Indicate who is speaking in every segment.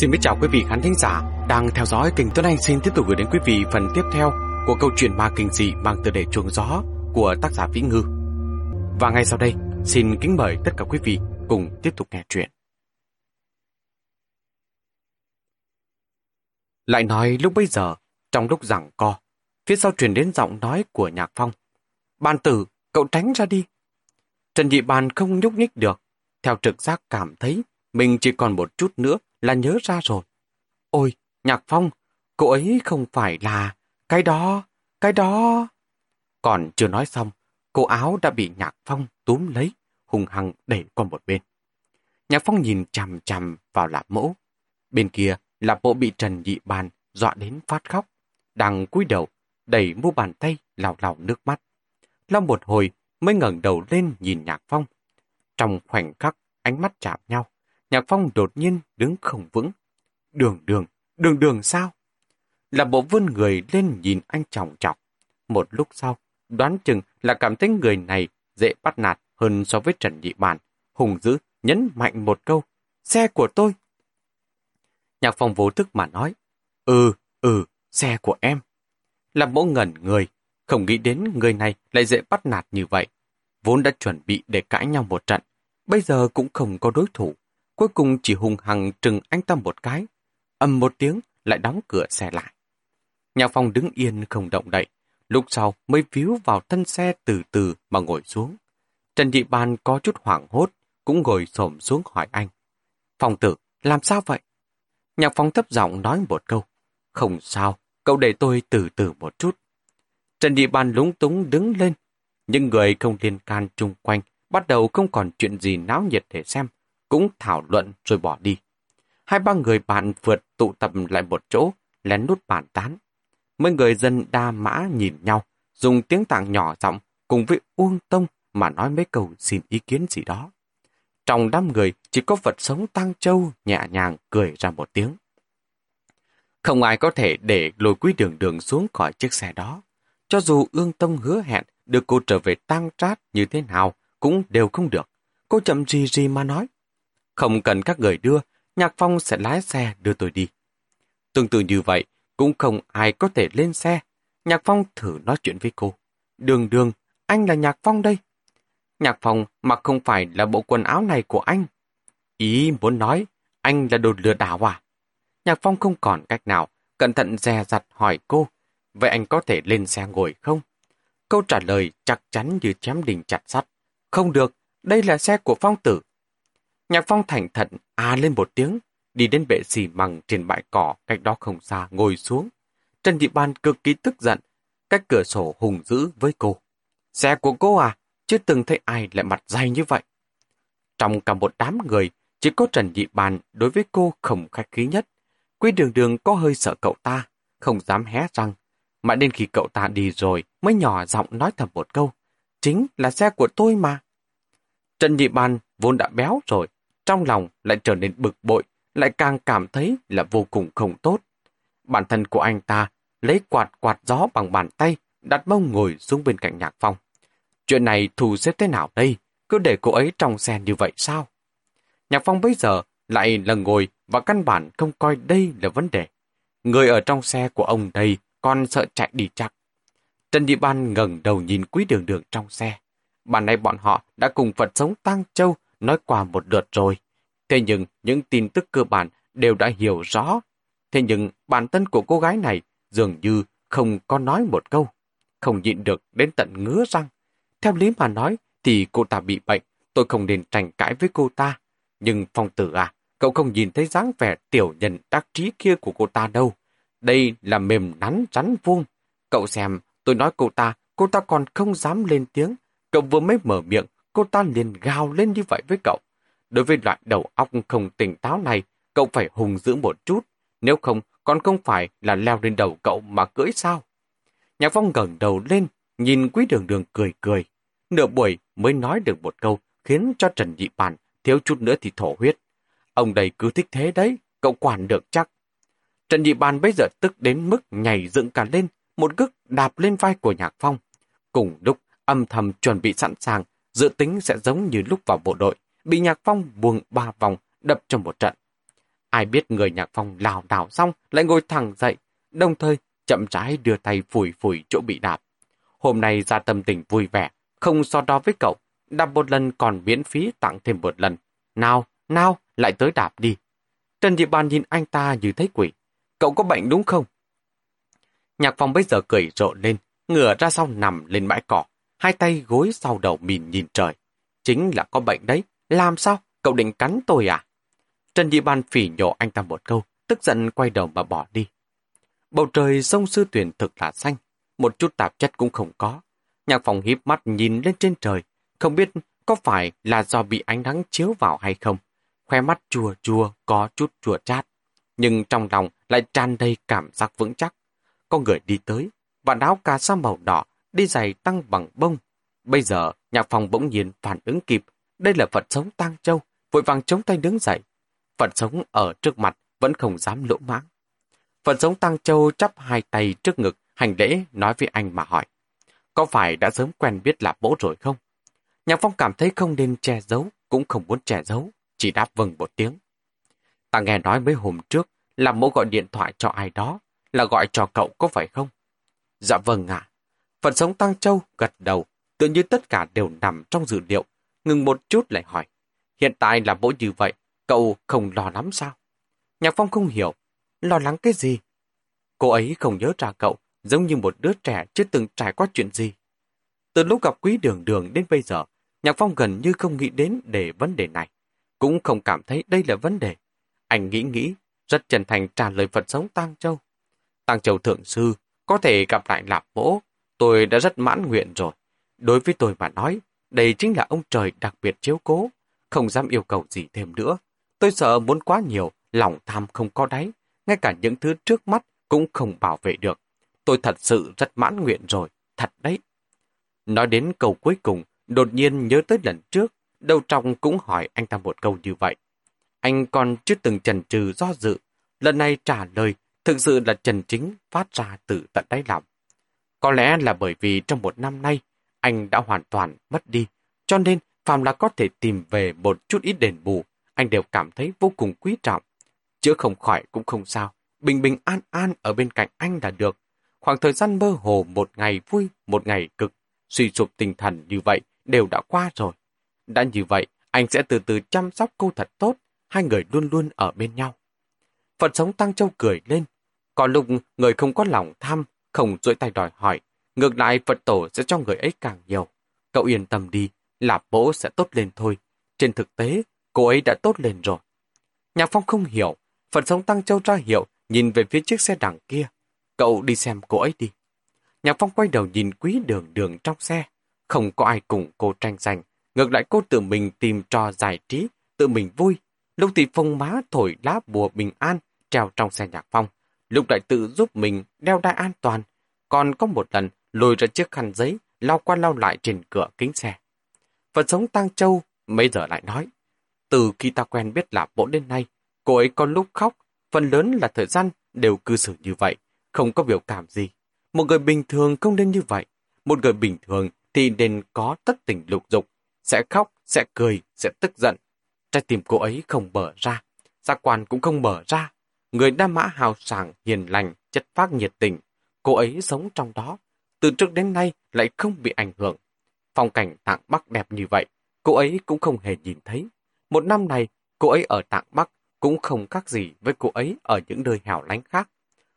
Speaker 1: Xin chào quý vị khán thính giả đang theo dõi kênh Tuấn Anh xin tiếp tục gửi đến quý vị phần tiếp theo của câu chuyện ma kinh dị mang tựa đề chuồng gió của tác giả Vĩ Ngư. Và ngay sau đây, xin kính mời tất cả quý vị cùng tiếp tục nghe chuyện. Lại nói lúc bây giờ, trong lúc giảng co, phía sau truyền đến giọng nói của Nhạc Phong. Ban tử, cậu tránh ra đi. Trần Dị Bàn không nhúc nhích được, theo trực giác cảm thấy mình chỉ còn một chút nữa là nhớ ra rồi. Ôi, Nhạc Phong, cô ấy không phải là... Cái đó, cái đó... Còn chưa nói xong, cô áo đã bị Nhạc Phong túm lấy, hùng hăng đẩy qua một bên. Nhạc Phong nhìn chằm chằm vào lạp mẫu. Bên kia, lạp mẫu bị Trần Nhị Bàn dọa đến phát khóc. Đang cúi đầu, đẩy mu bàn tay lào lào nước mắt. Lau một hồi mới ngẩng đầu lên nhìn Nhạc Phong. Trong khoảnh khắc, ánh mắt chạm nhau. Nhạc Phong đột nhiên đứng không vững. Đường đường, đường đường sao? Là bộ vươn người lên nhìn anh trọng trọng. Một lúc sau, đoán chừng là cảm thấy người này dễ bắt nạt hơn so với Trần Nhị Bàn. Hùng dữ nhấn mạnh một câu. Xe của tôi. Nhạc Phong vô thức mà nói. Ừ, ừ, xe của em. Làm bộ ngẩn người, không nghĩ đến người này lại dễ bắt nạt như vậy. Vốn đã chuẩn bị để cãi nhau một trận, bây giờ cũng không có đối thủ cuối cùng chỉ hùng hằng trừng anh ta một cái, âm một tiếng lại đóng cửa xe lại. Nhà phòng đứng yên không động đậy, lúc sau mới víu vào thân xe từ từ mà ngồi xuống. Trần Dị Ban có chút hoảng hốt, cũng ngồi xổm xuống hỏi anh. Phòng tử, làm sao vậy? Nhạc phong thấp giọng nói một câu. Không sao, cậu để tôi từ từ một chút. Trần Dị Ban lúng túng đứng lên. Những người không liên can chung quanh bắt đầu không còn chuyện gì náo nhiệt để xem, cũng thảo luận rồi bỏ đi. Hai ba người bạn vượt tụ tập lại một chỗ, lén nút bàn tán. Mấy người dân đa mã nhìn nhau, dùng tiếng tạng nhỏ giọng cùng với Uông Tông mà nói mấy câu xin ý kiến gì đó. Trong đám người chỉ có vật sống Tăng Châu nhẹ nhàng cười ra một tiếng. Không ai có thể để lôi quý đường đường xuống khỏi chiếc xe đó. Cho dù Ương Tông hứa hẹn đưa cô trở về tăng trát như thế nào cũng đều không được. Cô chậm gì gì mà nói. Không cần các người đưa, Nhạc Phong sẽ lái xe đưa tôi đi. Tương tự như vậy, cũng không ai có thể lên xe. Nhạc Phong thử nói chuyện với cô. Đường đường, anh là Nhạc Phong đây. Nhạc Phong mặc không phải là bộ quần áo này của anh. Ý muốn nói, anh là đồ lừa đảo à? Nhạc Phong không còn cách nào, cẩn thận dè dặt hỏi cô. Vậy anh có thể lên xe ngồi không? Câu trả lời chắc chắn như chém đình chặt sắt. Không được, đây là xe của Phong tử. Nhạc Phong thành thận à lên một tiếng, đi đến bệ xì măng trên bãi cỏ cách đó không xa ngồi xuống. Trần Thị Ban cực kỳ tức giận, cách cửa sổ hùng dữ với cô. Xe của cô à, chưa từng thấy ai lại mặt dày như vậy. Trong cả một đám người, chỉ có Trần Nhị ban đối với cô không khách khí nhất. Quy đường đường có hơi sợ cậu ta, không dám hé răng. Mãi đến khi cậu ta đi rồi mới nhỏ giọng nói thầm một câu. Chính là xe của tôi mà. Trần Nhị ban vốn đã béo rồi, trong lòng lại trở nên bực bội, lại càng cảm thấy là vô cùng không tốt. Bản thân của anh ta lấy quạt quạt gió bằng bàn tay, đặt mông ngồi xuống bên cạnh nhạc phong. Chuyện này thù xếp thế nào đây? Cứ để cô ấy trong xe như vậy sao? Nhạc phong bây giờ lại là ngồi và căn bản không coi đây là vấn đề. Người ở trong xe của ông đây còn sợ chạy đi chắc. Trần Địa Ban ngẩng đầu nhìn quý đường đường trong xe. Bản này bọn họ đã cùng Phật sống Tăng Châu nói qua một lượt rồi. Thế nhưng những tin tức cơ bản đều đã hiểu rõ. Thế nhưng bản thân của cô gái này dường như không có nói một câu. Không nhịn được đến tận ngứa răng. Theo lý mà nói thì cô ta bị bệnh. Tôi không nên tranh cãi với cô ta. Nhưng phong tử à, cậu không nhìn thấy dáng vẻ tiểu nhân đắc trí kia của cô ta đâu. Đây là mềm nắn rắn vuông. Cậu xem, tôi nói cô ta, cô ta còn không dám lên tiếng. Cậu vừa mới mở miệng, cô ta liền gào lên như vậy với cậu. Đối với loại đầu óc không tỉnh táo này, cậu phải hùng dữ một chút, nếu không còn không phải là leo lên đầu cậu mà cưỡi sao. Nhạc Phong ngẩng đầu lên, nhìn quý đường đường cười cười. Nửa buổi mới nói được một câu, khiến cho Trần Nhị Bàn thiếu chút nữa thì thổ huyết. Ông đây cứ thích thế đấy, cậu quản được chắc. Trần Nhị Bàn bây giờ tức đến mức nhảy dựng cả lên, một gức đạp lên vai của Nhạc Phong. Cùng lúc âm thầm chuẩn bị sẵn sàng dự tính sẽ giống như lúc vào bộ đội, bị Nhạc Phong buông ba vòng, đập trong một trận. Ai biết người nhạc phong lào đảo xong lại ngồi thẳng dậy, đồng thời chậm rãi đưa tay phủi phủi chỗ bị đạp. Hôm nay ra tâm tình vui vẻ, không so đo với cậu, đạp một lần còn miễn phí tặng thêm một lần. Nào, nào, lại tới đạp đi. Trần diệp Ban nhìn anh ta như thấy quỷ. Cậu có bệnh đúng không? Nhạc phong bây giờ cười rộ lên, ngửa ra sau nằm lên bãi cỏ, hai tay gối sau đầu mìn nhìn trời. Chính là có bệnh đấy, làm sao? Cậu định cắn tôi à? Trần Nhị Ban phỉ nhổ anh ta một câu, tức giận quay đầu mà bỏ đi. Bầu trời sông sư tuyển thực là xanh, một chút tạp chất cũng không có. Nhạc phòng híp mắt nhìn lên trên trời, không biết có phải là do bị ánh nắng chiếu vào hay không. Khoe mắt chua chua, có chút chua chát. Nhưng trong lòng lại tràn đầy cảm giác vững chắc. Có người đi tới, và áo cà sa màu đỏ, đi giày tăng bằng bông. Bây giờ, nhạc phòng bỗng nhiên phản ứng kịp. Đây là Phật sống tang châu, vội vàng chống tay đứng dậy. Phật sống ở trước mặt vẫn không dám lỗ mãng. Phật sống tăng châu chắp hai tay trước ngực, hành lễ nói với anh mà hỏi. Có phải đã sớm quen biết là bố rồi không? Nhạc Phong cảm thấy không nên che giấu, cũng không muốn che giấu, chỉ đáp vâng một tiếng. Ta nghe nói mấy hôm trước là bố gọi điện thoại cho ai đó, là gọi cho cậu có phải không? Dạ vâng ạ. Phật sống Tăng Châu gật đầu, tự như tất cả đều nằm trong dữ liệu, ngừng một chút lại hỏi. Hiện tại là bố như vậy, cậu không lo lắm sao? Nhạc Phong không hiểu, lo lắng cái gì? Cô ấy không nhớ ra cậu, giống như một đứa trẻ chưa từng trải qua chuyện gì. Từ lúc gặp quý đường đường đến bây giờ, Nhạc Phong gần như không nghĩ đến để vấn đề này. Cũng không cảm thấy đây là vấn đề. Anh nghĩ nghĩ, rất chân thành trả lời Phật sống Tăng Châu. Tăng Châu Thượng Sư, có thể gặp lại Lạp Mỗ, tôi đã rất mãn nguyện rồi. Đối với tôi mà nói, đây chính là ông trời đặc biệt chiếu cố, không dám yêu cầu gì thêm nữa. Tôi sợ muốn quá nhiều, lòng tham không có đáy, ngay cả những thứ trước mắt cũng không bảo vệ được. Tôi thật sự rất mãn nguyện rồi, thật đấy. Nói đến câu cuối cùng, đột nhiên nhớ tới lần trước, đầu trong cũng hỏi anh ta một câu như vậy. Anh còn chưa từng chần chừ do dự, lần này trả lời thực sự là trần chính phát ra từ tận đáy lòng. Có lẽ là bởi vì trong một năm nay, anh đã hoàn toàn mất đi, cho nên phàm là có thể tìm về một chút ít đền bù, anh đều cảm thấy vô cùng quý trọng. Chữa không khỏi cũng không sao, bình bình an an ở bên cạnh anh là được. Khoảng thời gian mơ hồ một ngày vui, một ngày cực, suy sụp tinh thần như vậy đều đã qua rồi. Đã như vậy, anh sẽ từ từ chăm sóc cô thật tốt, hai người luôn luôn ở bên nhau. Phật sống Tăng Châu cười lên. Có lúc người không có lòng tham, không duỗi tay đòi hỏi. Ngược lại Phật tổ sẽ cho người ấy càng nhiều. Cậu yên tâm đi, lạp bố sẽ tốt lên thôi. Trên thực tế, cô ấy đã tốt lên rồi. Nhạc Phong không hiểu. Phật sống Tăng Châu ra hiệu, nhìn về phía chiếc xe đằng kia. Cậu đi xem cô ấy đi. Nhạc Phong quay đầu nhìn quý đường đường trong xe. Không có ai cùng cô tranh giành. Ngược lại cô tự mình tìm trò giải trí, tự mình vui. Lúc thì phong má thổi lá bùa bình an, treo trong xe nhạc phong. Lục lại tự giúp mình đeo đai an toàn. Còn có một lần lùi ra chiếc khăn giấy, lau qua lau lại trên cửa kính xe. Phật sống Tăng Châu mấy giờ lại nói. Từ khi ta quen biết là bộ đến nay, cô ấy có lúc khóc, phần lớn là thời gian đều cư xử như vậy, không có biểu cảm gì. Một người bình thường không nên như vậy. Một người bình thường thì nên có tất tình lục dục, sẽ khóc, sẽ cười, sẽ tức giận. Trái tim cô ấy không mở ra, giác quan cũng không mở ra. Người đa mã hào sảng, hiền lành, chất phác nhiệt tình. Cô ấy sống trong đó, từ trước đến nay lại không bị ảnh hưởng. Phong cảnh tạng Bắc đẹp như vậy, cô ấy cũng không hề nhìn thấy. Một năm này, cô ấy ở tạng Bắc cũng không khác gì với cô ấy ở những nơi hẻo lánh khác.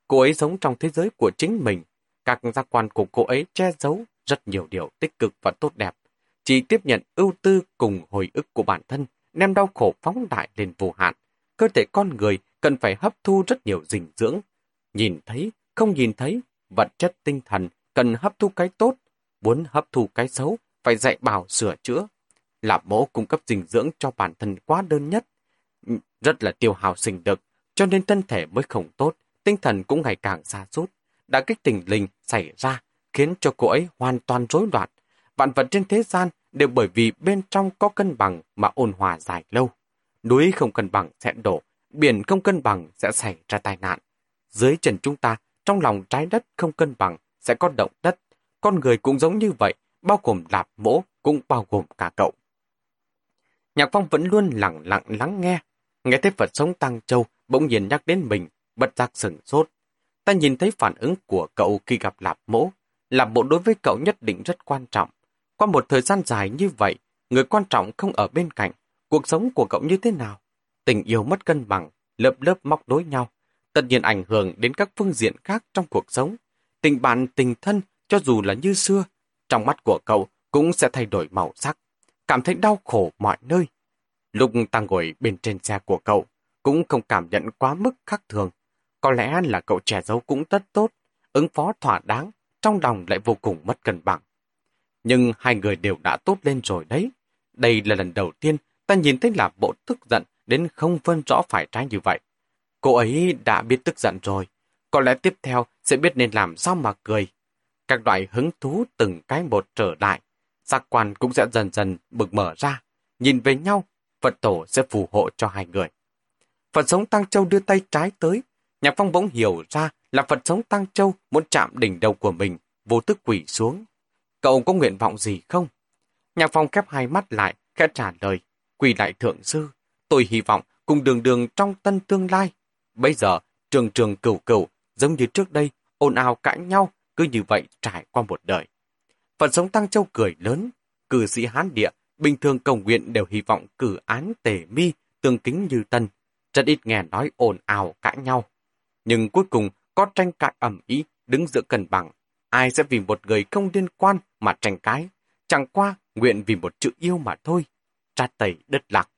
Speaker 1: Cô ấy sống trong thế giới của chính mình. Các giác quan của cô ấy che giấu rất nhiều điều tích cực và tốt đẹp. Chỉ tiếp nhận ưu tư cùng hồi ức của bản thân, đem đau khổ phóng đại lên vô hạn. Cơ thể con người cần phải hấp thu rất nhiều dinh dưỡng. Nhìn thấy, không nhìn thấy, vật chất tinh thần cần hấp thu cái tốt. Muốn hấp thu cái xấu, phải dạy bảo sửa chữa. Lạp mẫu cung cấp dinh dưỡng cho bản thân quá đơn nhất. Rất là tiêu hào sinh lực, cho nên thân thể mới không tốt, tinh thần cũng ngày càng xa sút Đã kích tình linh xảy ra, khiến cho cô ấy hoàn toàn rối loạn. Vạn vật trên thế gian đều bởi vì bên trong có cân bằng mà ôn hòa dài lâu. Núi không cân bằng sẽ đổ, biển không cân bằng sẽ xảy ra tai nạn. Dưới chân chúng ta, trong lòng trái đất không cân bằng sẽ có động đất. Con người cũng giống như vậy, bao gồm lạp mỗ cũng bao gồm cả cậu. Nhạc Phong vẫn luôn lặng lặng lắng nghe. Nghe thấy Phật sống Tăng Châu bỗng nhiên nhắc đến mình, bật giác sừng sốt. Ta nhìn thấy phản ứng của cậu khi gặp Lạp Mỗ. Lạp Mỗ đối với cậu nhất định rất quan trọng. Qua một thời gian dài như vậy, người quan trọng không ở bên cạnh. Cuộc sống của cậu như thế nào? Tình yêu mất cân bằng, lớp lớp móc nối nhau. Tất nhiên ảnh hưởng đến các phương diện khác trong cuộc sống. Tình bạn, tình thân, cho dù là như xưa, trong mắt của cậu cũng sẽ thay đổi màu sắc. Cảm thấy đau khổ mọi nơi. Lúc ta ngồi bên trên xe của cậu, cũng không cảm nhận quá mức khác thường. Có lẽ là cậu trẻ giấu cũng rất tốt, ứng phó thỏa đáng, trong lòng lại vô cùng mất cân bằng. Nhưng hai người đều đã tốt lên rồi đấy. Đây là lần đầu tiên ta nhìn thấy là bộ tức giận đến không phân rõ phải trái như vậy. Cô ấy đã biết tức giận rồi, có lẽ tiếp theo sẽ biết nên làm sao mà cười. Các loại hứng thú từng cái một trở lại, giác quan cũng sẽ dần dần bực mở ra. Nhìn về nhau, Phật tổ sẽ phù hộ cho hai người. Phật sống Tăng Châu đưa tay trái tới, Nhạc Phong bỗng hiểu ra là Phật sống Tăng Châu muốn chạm đỉnh đầu của mình, vô tức quỷ xuống. Cậu có nguyện vọng gì không? Nhạc Phong khép hai mắt lại, khẽ trả lời. Quỳ lại thượng sư, tôi hy vọng cùng đường đường trong tân tương lai. Bây giờ, trường trường cửu cửu, giống như trước đây, ồn ào cãi nhau, cứ như vậy trải qua một đời. Phật sống Tăng Châu cười lớn, cử sĩ Hán Địa, bình thường cầu nguyện đều hy vọng cử án tề mi, tương kính như tân. Rất ít nghe nói ồn ào cãi nhau. Nhưng cuối cùng có tranh cãi ẩm ý, đứng giữa cân bằng. Ai sẽ vì một người không liên quan mà tranh cãi? Chẳng qua nguyện vì một chữ yêu mà thôi. Tra tẩy đất lạc.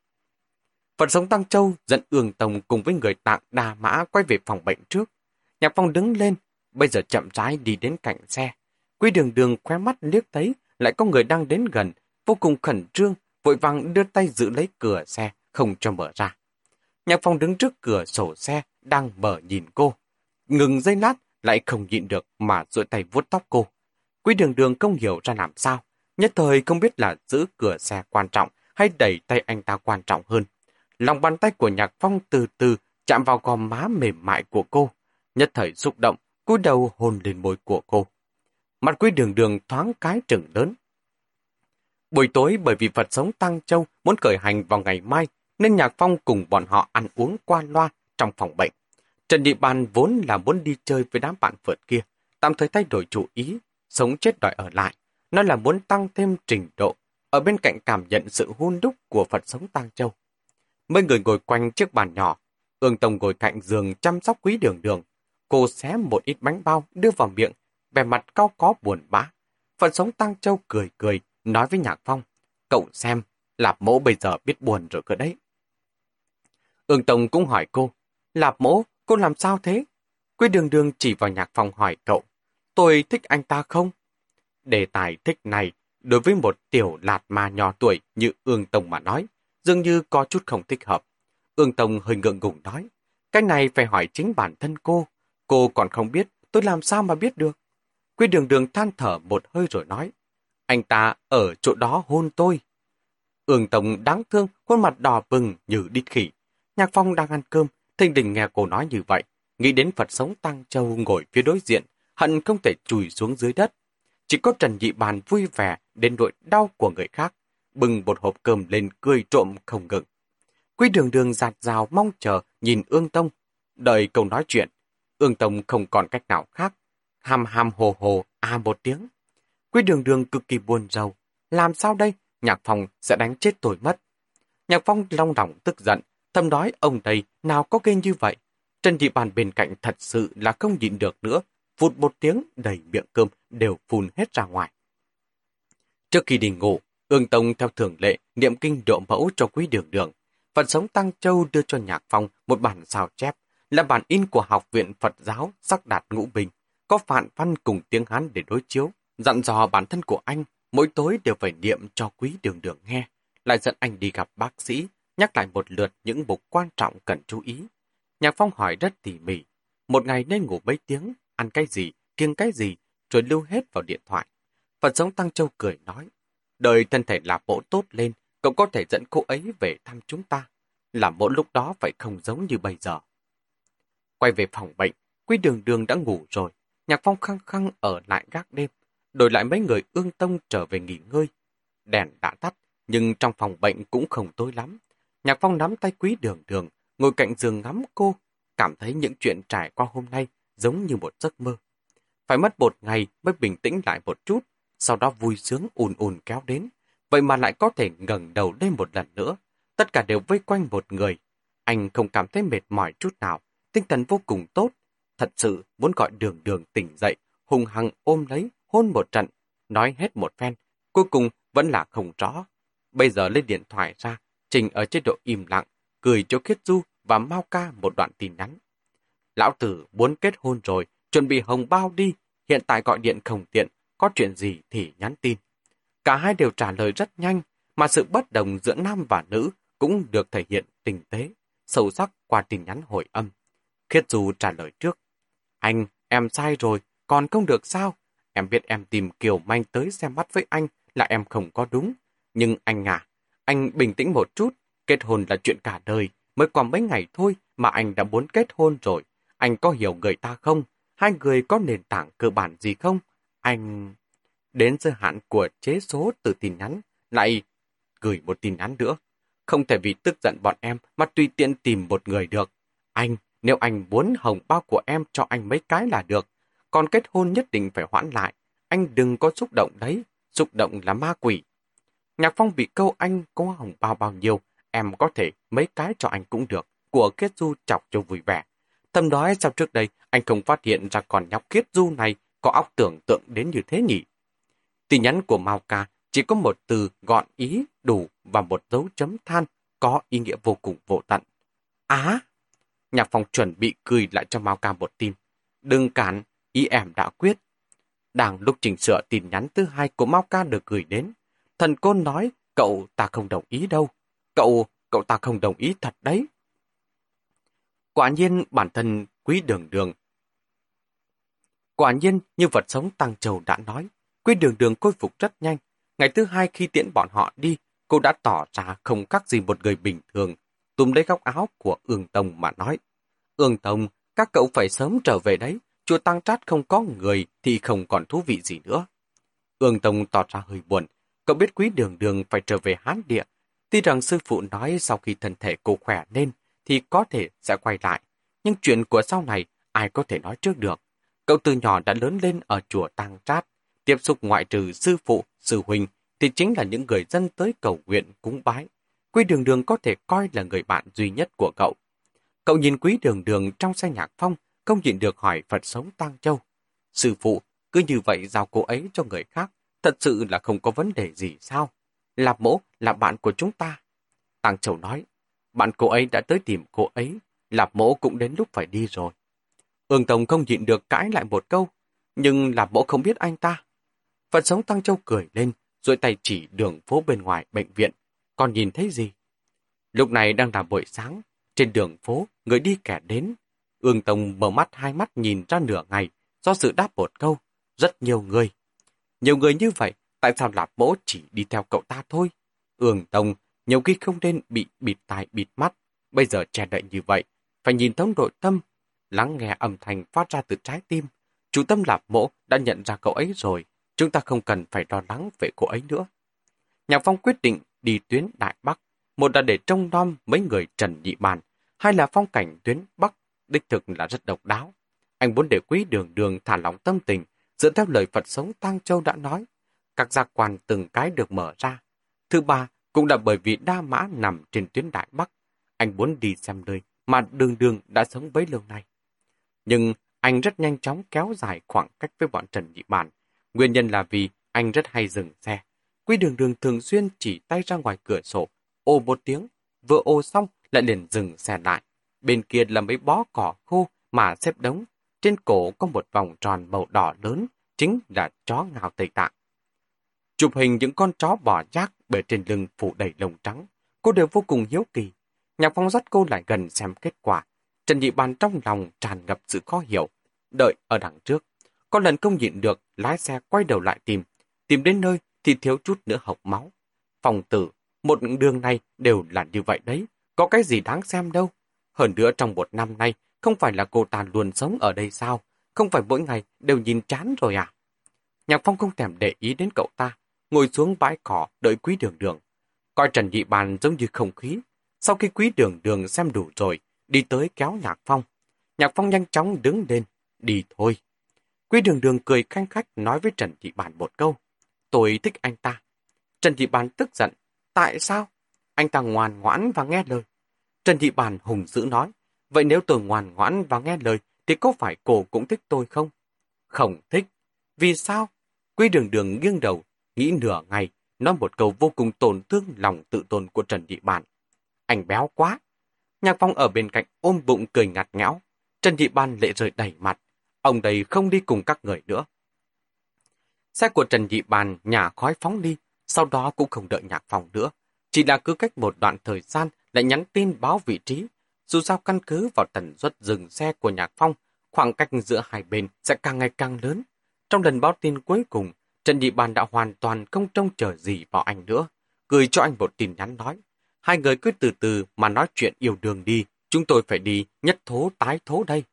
Speaker 1: Phật sống Tăng Châu dẫn Ương Tông cùng với người tạng đà mã quay về phòng bệnh trước. Nhạc Phong đứng lên, bây giờ chậm rãi đi đến cạnh xe. Quy đường đường khóe mắt liếc thấy lại có người đang đến gần, vô cùng khẩn trương, vội vàng đưa tay giữ lấy cửa xe, không cho mở ra. Nhạc Phong đứng trước cửa sổ xe, đang mở nhìn cô. Ngừng dây lát, lại không nhịn được mà duỗi tay vuốt tóc cô. Quý đường đường không hiểu ra làm sao, nhất thời không biết là giữ cửa xe quan trọng hay đẩy tay anh ta quan trọng hơn. Lòng bàn tay của Nhạc Phong từ từ chạm vào gò má mềm mại của cô, nhất thời xúc động, cúi đầu hôn lên môi của cô. Mặt quý đường đường thoáng cái trừng lớn. Buổi tối bởi vì Phật sống Tăng Châu muốn khởi hành vào ngày mai, nên Nhạc Phong cùng bọn họ ăn uống qua loa trong phòng bệnh. Trần Địa Bàn vốn là muốn đi chơi với đám bạn phượt kia, tạm thời thay đổi chủ ý, sống chết đòi ở lại. Nó là muốn tăng thêm trình độ, ở bên cạnh cảm nhận sự hôn đúc của Phật sống Tăng Châu. Mấy người ngồi quanh chiếc bàn nhỏ, Ương Tông ngồi cạnh giường chăm sóc quý đường đường. Cô xé một ít bánh bao đưa vào miệng, vẻ mặt cao có buồn bã. Phần sống Tăng Châu cười cười, nói với Nhạc Phong, cậu xem, Lạp mỗ bây giờ biết buồn rồi cơ đấy. Ương Tông cũng hỏi cô, Lạp mỗ, cô làm sao thế? Quý đường đường chỉ vào nhạc Phong hỏi cậu, tôi thích anh ta không? Đề tài thích này, đối với một tiểu lạt ma nhỏ tuổi như Ương Tông mà nói, dường như có chút không thích hợp. Ương Tông hơi ngượng ngùng nói, cái này phải hỏi chính bản thân cô. Cô còn không biết, tôi làm sao mà biết được? Quy đường đường than thở một hơi rồi nói, anh ta ở chỗ đó hôn tôi. Ương Tông đáng thương, khuôn mặt đỏ bừng như đít khỉ. Nhạc Phong đang ăn cơm, thình đình nghe cô nói như vậy, nghĩ đến Phật sống Tăng Châu ngồi phía đối diện, hận không thể chùi xuống dưới đất. Chỉ có Trần Nhị Bàn vui vẻ đến nỗi đau của người khác, bưng một hộp cơm lên cười trộm không ngừng. Quý đường đường giạt rào mong chờ nhìn Ương Tông, đợi câu nói chuyện. Ương Tông không còn cách nào khác, ham ham hồ hồ à một tiếng. Quý đường đường cực kỳ buồn rầu, làm sao đây, Nhạc Phong sẽ đánh chết tôi mất. Nhạc Phong long lòng tức giận, thầm nói ông đây nào có ghê như vậy. Trên địa Bàn bên cạnh thật sự là không nhịn được nữa, phụt một tiếng đầy miệng cơm đều phun hết ra ngoài. Trước khi đi ngủ, Ương Tông theo thường lệ niệm kinh độ mẫu cho quý đường đường. Phật sống Tăng Châu đưa cho Nhạc Phong một bản sao chép, là bản in của Học viện Phật giáo sắc đạt ngũ bình, có phạn văn cùng tiếng Hán để đối chiếu, dặn dò bản thân của anh mỗi tối đều phải niệm cho quý đường đường nghe, lại dẫn anh đi gặp bác sĩ, nhắc lại một lượt những mục quan trọng cần chú ý. Nhạc Phong hỏi rất tỉ mỉ, một ngày nên ngủ mấy tiếng, ăn cái gì, kiêng cái gì, rồi lưu hết vào điện thoại. Phật sống Tăng Châu cười nói, đời thân thể là bộ tốt lên, cậu có thể dẫn cô ấy về thăm chúng ta. Làm mỗi lúc đó phải không giống như bây giờ. Quay về phòng bệnh, Quý Đường Đường đã ngủ rồi. Nhạc Phong khăng khăng ở lại gác đêm, đổi lại mấy người ương tông trở về nghỉ ngơi. Đèn đã tắt, nhưng trong phòng bệnh cũng không tối lắm. Nhạc Phong nắm tay quý đường đường, ngồi cạnh giường ngắm cô, cảm thấy những chuyện trải qua hôm nay giống như một giấc mơ. Phải mất một ngày mới bình tĩnh lại một chút, sau đó vui sướng ùn ùn kéo đến. Vậy mà lại có thể ngẩng đầu lên một lần nữa. Tất cả đều vây quanh một người. Anh không cảm thấy mệt mỏi chút nào, tinh thần vô cùng tốt. Thật sự muốn gọi đường đường tỉnh dậy, hùng hăng ôm lấy, hôn một trận, nói hết một phen. Cuối cùng vẫn là không rõ. Bây giờ lấy điện thoại ra, Trình ở chế độ im lặng, cười cho Khiết Du và Mao Ca một đoạn tin nhắn. Lão tử muốn kết hôn rồi, chuẩn bị hồng bao đi, hiện tại gọi điện không tiện, có chuyện gì thì nhắn tin. Cả hai đều trả lời rất nhanh, mà sự bất đồng giữa nam và nữ cũng được thể hiện tinh tế, sâu sắc qua tin nhắn hồi âm. Khiết Du trả lời trước. Anh, em sai rồi, còn không được sao? Em biết em tìm Kiều Manh tới xem mắt với anh là em không có đúng. Nhưng anh à, anh bình tĩnh một chút, kết hôn là chuyện cả đời, mới qua mấy ngày thôi mà anh đã muốn kết hôn rồi. Anh có hiểu người ta không? Hai người có nền tảng cơ bản gì không? Anh... Đến giới hạn của chế số từ tin nhắn, lại gửi một tin nhắn nữa. Không thể vì tức giận bọn em mà tùy tiện tìm một người được. Anh, nếu anh muốn hồng bao của em cho anh mấy cái là được. Còn kết hôn nhất định phải hoãn lại. Anh đừng có xúc động đấy. Xúc động là ma quỷ. Nhạc Phong bị câu anh có hồng bao bao nhiêu, em có thể mấy cái cho anh cũng được. Của Kết Du chọc cho vui vẻ. Thầm đói sao trước đây anh không phát hiện ra còn nhóc Kết Du này có óc tưởng tượng đến như thế nhỉ? Tin nhắn của Mao Ca chỉ có một từ gọn ý, đủ và một dấu chấm than có ý nghĩa vô cùng vô tận. Á! Nhạc Phong chuẩn bị cười lại cho Mao Ca một tin. Đừng cản, ý em đã quyết. Đang lúc chỉnh sửa tin nhắn thứ hai của Mao Ca được gửi đến, thần côn nói, cậu ta không đồng ý đâu. Cậu, cậu ta không đồng ý thật đấy. Quả nhiên bản thân quý đường đường. Quả nhiên như vật sống Tăng Châu đã nói, quý đường đường khôi phục rất nhanh. Ngày thứ hai khi tiễn bọn họ đi, cô đã tỏ ra không khác gì một người bình thường, túm lấy góc áo của Ương Tông mà nói. Ương Tông, các cậu phải sớm trở về đấy, chùa Tăng Trát không có người thì không còn thú vị gì nữa. Ương Tông tỏ ra hơi buồn, cậu biết quý đường đường phải trở về Hán Địa. Tuy rằng sư phụ nói sau khi thân thể cô khỏe lên thì có thể sẽ quay lại, nhưng chuyện của sau này ai có thể nói trước được. Cậu từ nhỏ đã lớn lên ở chùa Tăng Trát, tiếp xúc ngoại trừ sư phụ, sư huynh thì chính là những người dân tới cầu nguyện cúng bái. Quý đường đường có thể coi là người bạn duy nhất của cậu. Cậu nhìn quý đường đường trong xe nhạc phong, không nhịn được hỏi Phật sống Tăng Châu. Sư phụ, cứ như vậy giao cô ấy cho người khác, thật sự là không có vấn đề gì sao? Lạp mỗ là bạn của chúng ta. Tăng Châu nói, bạn cô ấy đã tới tìm cô ấy, Lạp mỗ cũng đến lúc phải đi rồi. Ương Tông không nhịn được cãi lại một câu, nhưng là bộ không biết anh ta. Phật sống Tăng Châu cười lên, rồi tay chỉ đường phố bên ngoài bệnh viện. Còn nhìn thấy gì? Lúc này đang là buổi sáng, trên đường phố, người đi kẻ đến. Ương Tông mở mắt hai mắt nhìn ra nửa ngày, do sự đáp một câu, rất nhiều người. Nhiều người như vậy, tại sao Lạp Mỗ chỉ đi theo cậu ta thôi? Ương Tông, nhiều khi không nên bị bịt tai bịt mắt, bây giờ che đậy như vậy, phải nhìn thấu nội tâm, lắng nghe âm thanh phát ra từ trái tim. Chủ tâm Lạp Mỗ đã nhận ra cậu ấy rồi, chúng ta không cần phải lo lắng về cô ấy nữa. Nhạc Phong quyết định đi tuyến Đại Bắc, một là để trông nom mấy người Trần Nhị Bàn, hai là phong cảnh tuyến Bắc, đích thực là rất độc đáo. Anh muốn để quý đường đường thả lỏng tâm tình, dựa theo lời Phật sống Tăng Châu đã nói. Các giác quan từng cái được mở ra. Thứ ba, cũng là bởi vì đa mã nằm trên tuyến Đại Bắc. Anh muốn đi xem nơi mà đường đường đã sống bấy lâu nay. Nhưng anh rất nhanh chóng kéo dài khoảng cách với bọn Trần Nhị Bàn. Nguyên nhân là vì anh rất hay dừng xe. Quy đường đường thường xuyên chỉ tay ra ngoài cửa sổ, ô một tiếng, vừa ô xong lại liền dừng xe lại. Bên kia là mấy bó cỏ khô mà xếp đống. Trên cổ có một vòng tròn màu đỏ lớn, chính là chó ngào Tây Tạng. Chụp hình những con chó bò rác bởi trên lưng phủ đầy lông trắng. Cô đều vô cùng hiếu kỳ. Nhạc phong dắt cô lại gần xem kết quả. Trần Nhị Bàn trong lòng tràn ngập sự khó hiểu. Đợi ở đằng trước. Có lần không nhịn được, lái xe quay đầu lại tìm. Tìm đến nơi thì thiếu chút nữa hộc máu. Phòng tử, một đường này đều là như vậy đấy. Có cái gì đáng xem đâu. Hơn nữa trong một năm nay, không phải là cô ta luôn sống ở đây sao? Không phải mỗi ngày đều nhìn chán rồi à? Nhạc Phong không thèm để ý đến cậu ta, ngồi xuống bãi cỏ đợi quý đường đường. Coi Trần Nhị Bàn giống như không khí. Sau khi quý đường đường xem đủ rồi, đi tới kéo Nhạc Phong. Nhạc Phong nhanh chóng đứng lên, đi thôi. Quý đường đường cười khanh khách nói với Trần Thị Bản một câu. Tôi thích anh ta. Trần Thị Bản tức giận. Tại sao? Anh ta ngoan ngoãn và nghe lời. Trần Thị Bản hùng dữ nói. Vậy nếu tôi ngoan ngoãn và nghe lời, thì có phải cô cũng thích tôi không? Không thích. Vì sao? Quý đường đường nghiêng đầu, nghĩ nửa ngày, nói một câu vô cùng tổn thương lòng tự tôn của Trần Thị Bản. Anh béo quá. Nhạc Phong ở bên cạnh ôm bụng cười ngặt ngẽo. Trần Thị Ban lệ rơi đầy mặt. Ông đây không đi cùng các người nữa. Xe của Trần Thị Ban nhả khói phóng đi, sau đó cũng không đợi Nhạc Phong nữa. Chỉ là cứ cách một đoạn thời gian lại nhắn tin báo vị trí. Dù sao căn cứ vào tần suất dừng xe của Nhạc Phong, khoảng cách giữa hai bên sẽ càng ngày càng lớn. Trong lần báo tin cuối cùng, Trần Nhị Ban đã hoàn toàn không trông chờ gì vào anh nữa. Gửi cho anh một tin nhắn nói. Hai người cứ từ từ mà nói chuyện yêu đương đi. Chúng tôi phải đi nhất thố tái thố đây.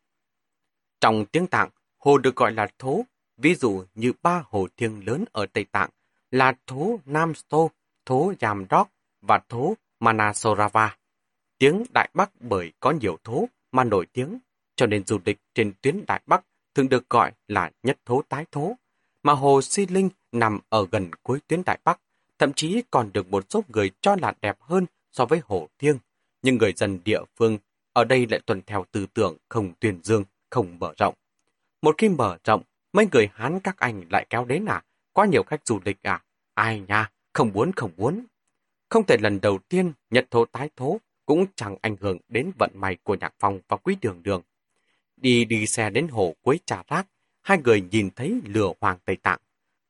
Speaker 1: Trong tiếng Tạng, hồ được gọi là thố. Ví dụ như ba hồ thiêng lớn ở Tây Tạng là thố Nam Sto, thố Yamdok và thố Manasorava. Tiếng Đại Bắc bởi có nhiều thố mà nổi tiếng, cho nên du lịch trên tuyến Đại Bắc thường được gọi là nhất thố tái thố mà hồ Si Linh nằm ở gần cuối tuyến Đại Bắc, thậm chí còn được một số người cho là đẹp hơn so với hồ Thiêng. Nhưng người dân địa phương ở đây lại tuân theo tư tưởng không tuyên dương, không mở rộng. Một khi mở rộng, mấy người Hán các anh lại kéo đến à? Quá nhiều khách du lịch à? Ai nha, không muốn không muốn. Không thể lần đầu tiên nhật thố tái thố cũng chẳng ảnh hưởng đến vận may của nhạc phong và quý đường đường. Đi đi xe đến hồ Quế Trà Rác, hai người nhìn thấy lửa hoàng Tây Tạng.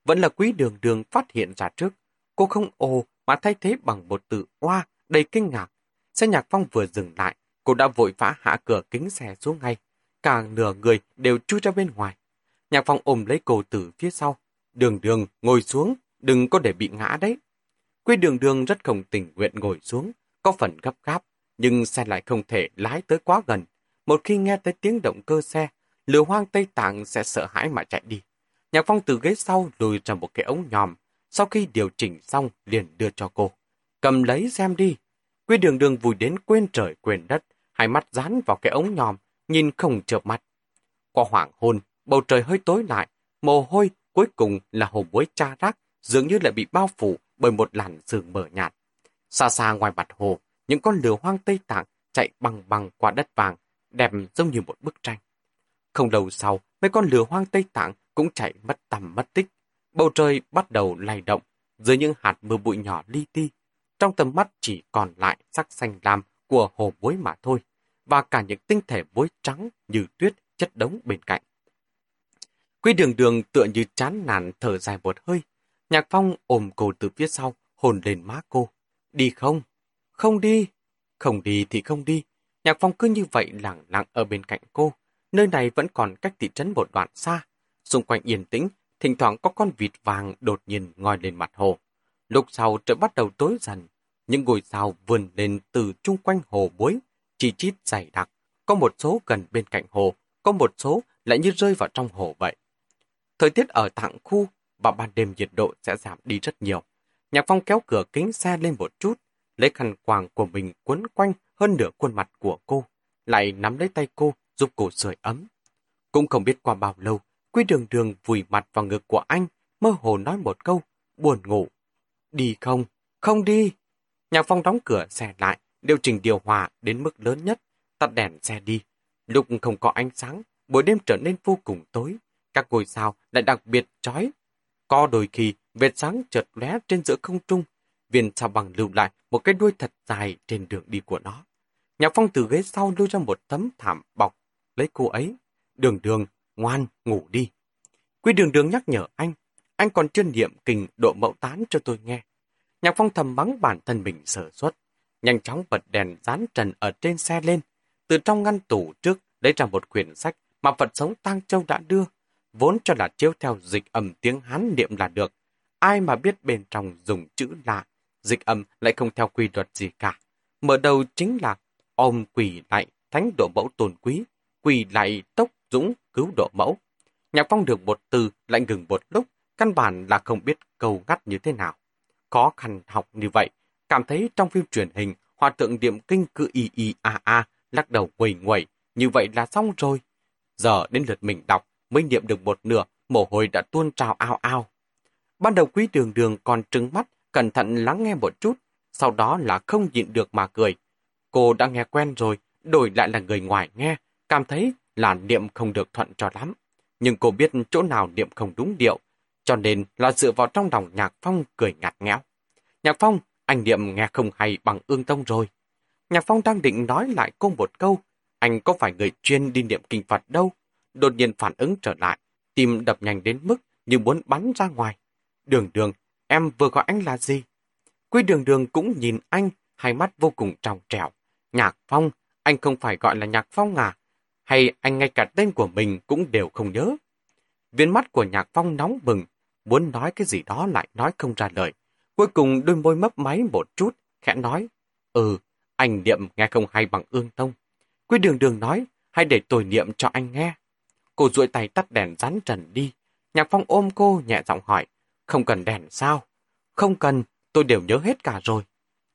Speaker 1: Vẫn là quý đường đường phát hiện ra trước. Cô không ồ mà thay thế bằng một từ oa đầy kinh ngạc. Xe nhạc phong vừa dừng lại, cô đã vội vã hạ cửa kính xe xuống ngay. Cả nửa người đều chui ra bên ngoài. Nhạc phong ôm lấy cô từ phía sau. Đường đường, ngồi xuống, đừng có để bị ngã đấy. Quy đường đường rất không tình nguyện ngồi xuống, có phần gấp gáp, nhưng xe lại không thể lái tới quá gần. Một khi nghe tới tiếng động cơ xe, lửa hoang Tây Tạng sẽ sợ hãi mà chạy đi. Nhạc Phong từ ghế sau lùi ra một cái ống nhòm, sau khi điều chỉnh xong liền đưa cho cô. Cầm lấy xem đi. Quy đường đường vùi đến quên trời quên đất, hai mắt dán vào cái ống nhòm, nhìn không chợp mắt. Qua hoàng hôn, bầu trời hơi tối lại, mồ hôi cuối cùng là hồ muối cha rác, dường như lại bị bao phủ bởi một làn sương mờ nhạt. Xa xa ngoài mặt hồ, những con lửa hoang Tây Tạng chạy bằng bằng qua đất vàng, đẹp giống như một bức tranh. Không lâu sau, mấy con lửa hoang Tây Tạng cũng chạy mất tầm mất tích. Bầu trời bắt đầu lay động, dưới những hạt mưa bụi nhỏ li ti. Trong tầm mắt chỉ còn lại sắc xanh lam của hồ muối mà thôi, và cả những tinh thể muối trắng như tuyết chất đống bên cạnh. Quy đường đường tựa như chán nản thở dài một hơi. Nhạc phong ôm cô từ phía sau, hồn lên má cô. Đi không? Không đi. Không đi thì không đi. Nhạc phong cứ như vậy lặng lặng ở bên cạnh cô. Nơi này vẫn còn cách thị trấn một đoạn xa. Xung quanh yên tĩnh, thỉnh thoảng có con vịt vàng đột nhiên ngoi lên mặt hồ. Lúc sau trời bắt đầu tối dần, những ngôi sao vươn lên từ chung quanh hồ bối, chi chít dày đặc. Có một số gần bên cạnh hồ, có một số lại như rơi vào trong hồ vậy. Thời tiết ở tạng khu và ban đêm nhiệt độ sẽ giảm đi rất nhiều. Nhạc Phong kéo cửa kính xe lên một chút, lấy khăn quàng của mình quấn quanh hơn nửa khuôn mặt của cô, lại nắm lấy tay cô, giúp cô sưởi ấm. Cũng không biết qua bao lâu, Quy đường đường vùi mặt vào ngực của anh, mơ hồ nói một câu, buồn ngủ. Đi không? Không đi. Nhạc phong đóng cửa xe lại, điều chỉnh điều hòa đến mức lớn nhất, tắt đèn xe đi. Lúc không có ánh sáng, buổi đêm trở nên vô cùng tối. Các ngôi sao lại đặc biệt chói. Có đôi khi, vệt sáng chợt lóe trên giữa không trung. Viên sao bằng lưu lại một cái đuôi thật dài trên đường đi của nó. Nhạc phong từ ghế sau lưu ra một tấm thảm bọc lấy cô ấy. Đường đường, ngoan, ngủ đi. Quy đường đường nhắc nhở anh, anh còn chưa niệm kinh độ mậu tán cho tôi nghe. Nhạc phong thầm bắn bản thân mình sở xuất, nhanh chóng bật đèn dán trần ở trên xe lên. Từ trong ngăn tủ trước lấy ra một quyển sách mà Phật sống tăng Châu đã đưa, vốn cho là chiếu theo dịch âm tiếng Hán niệm là được. Ai mà biết bên trong dùng chữ lạ, dịch âm lại không theo quy luật gì cả. Mở đầu chính là ôm quỳ lại thánh độ mẫu tôn quý, quỳ lại tốc dũng cứu độ mẫu. Nhạc phong được một từ lại ngừng một lúc, căn bản là không biết câu ngắt như thế nào. Khó khăn học như vậy, cảm thấy trong phim truyền hình hòa thượng niệm kinh cứ y y a a, lắc đầu quầy nguẩy, như vậy là xong rồi. Giờ đến lượt mình đọc, mới niệm được một nửa, mồ hôi đã tuôn trào ao ao. Ban đầu quý đường đường còn trứng mắt, cẩn thận lắng nghe một chút, sau đó là không nhịn được mà cười. Cô đã nghe quen rồi, đổi lại là người ngoài nghe, cảm thấy là niệm không được thuận cho lắm. Nhưng cô biết chỗ nào niệm không đúng điệu, cho nên là dựa vào trong lòng Nhạc Phong cười ngặt nghẽo. Nhạc Phong, anh niệm nghe không hay bằng ương tông rồi. Nhạc Phong đang định nói lại cô một câu, anh có phải người chuyên đi niệm kinh Phật đâu. Đột nhiên phản ứng trở lại, tim đập nhanh đến mức như muốn bắn ra ngoài. Đường đường, em vừa gọi anh là gì? Quý đường đường cũng nhìn anh, hai mắt vô cùng trong trẻo. Nhạc Phong, anh không phải gọi là Nhạc Phong à? Hay anh ngay cả tên của mình cũng đều không nhớ? Viên mắt của Nhạc Phong nóng bừng, muốn nói cái gì đó lại nói không ra lời. Cuối cùng đôi môi mấp máy một chút, khẽ nói, Ừ, anh niệm nghe không hay bằng ương tông. Quý đường đường nói, hãy để tôi niệm cho anh nghe. Cô duỗi tay tắt đèn rắn trần đi. Nhạc Phong ôm cô nhẹ giọng hỏi, không cần đèn sao? Không cần, tôi đều nhớ hết cả rồi.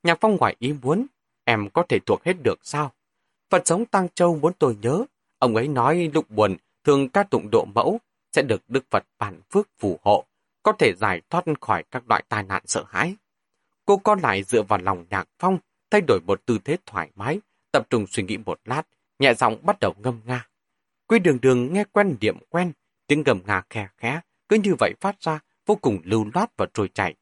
Speaker 1: Nhạc Phong ngoài ý muốn, em có thể thuộc hết được sao? Phật sống Tăng Châu muốn tôi nhớ. Ông ấy nói lúc buồn, thường ca tụng độ mẫu, sẽ được Đức Phật bản phước phù hộ, có thể giải thoát khỏi các loại tai nạn sợ hãi. Cô con lại dựa vào lòng Nhạc Phong, thay đổi một tư thế thoải mái, tập trung suy nghĩ một lát, nhẹ giọng bắt đầu ngâm nga. Quy đường đường nghe quen điểm quen, tiếng gầm nga khe khẽ, cứ như vậy phát ra, vô cùng lưu loát và trôi chảy.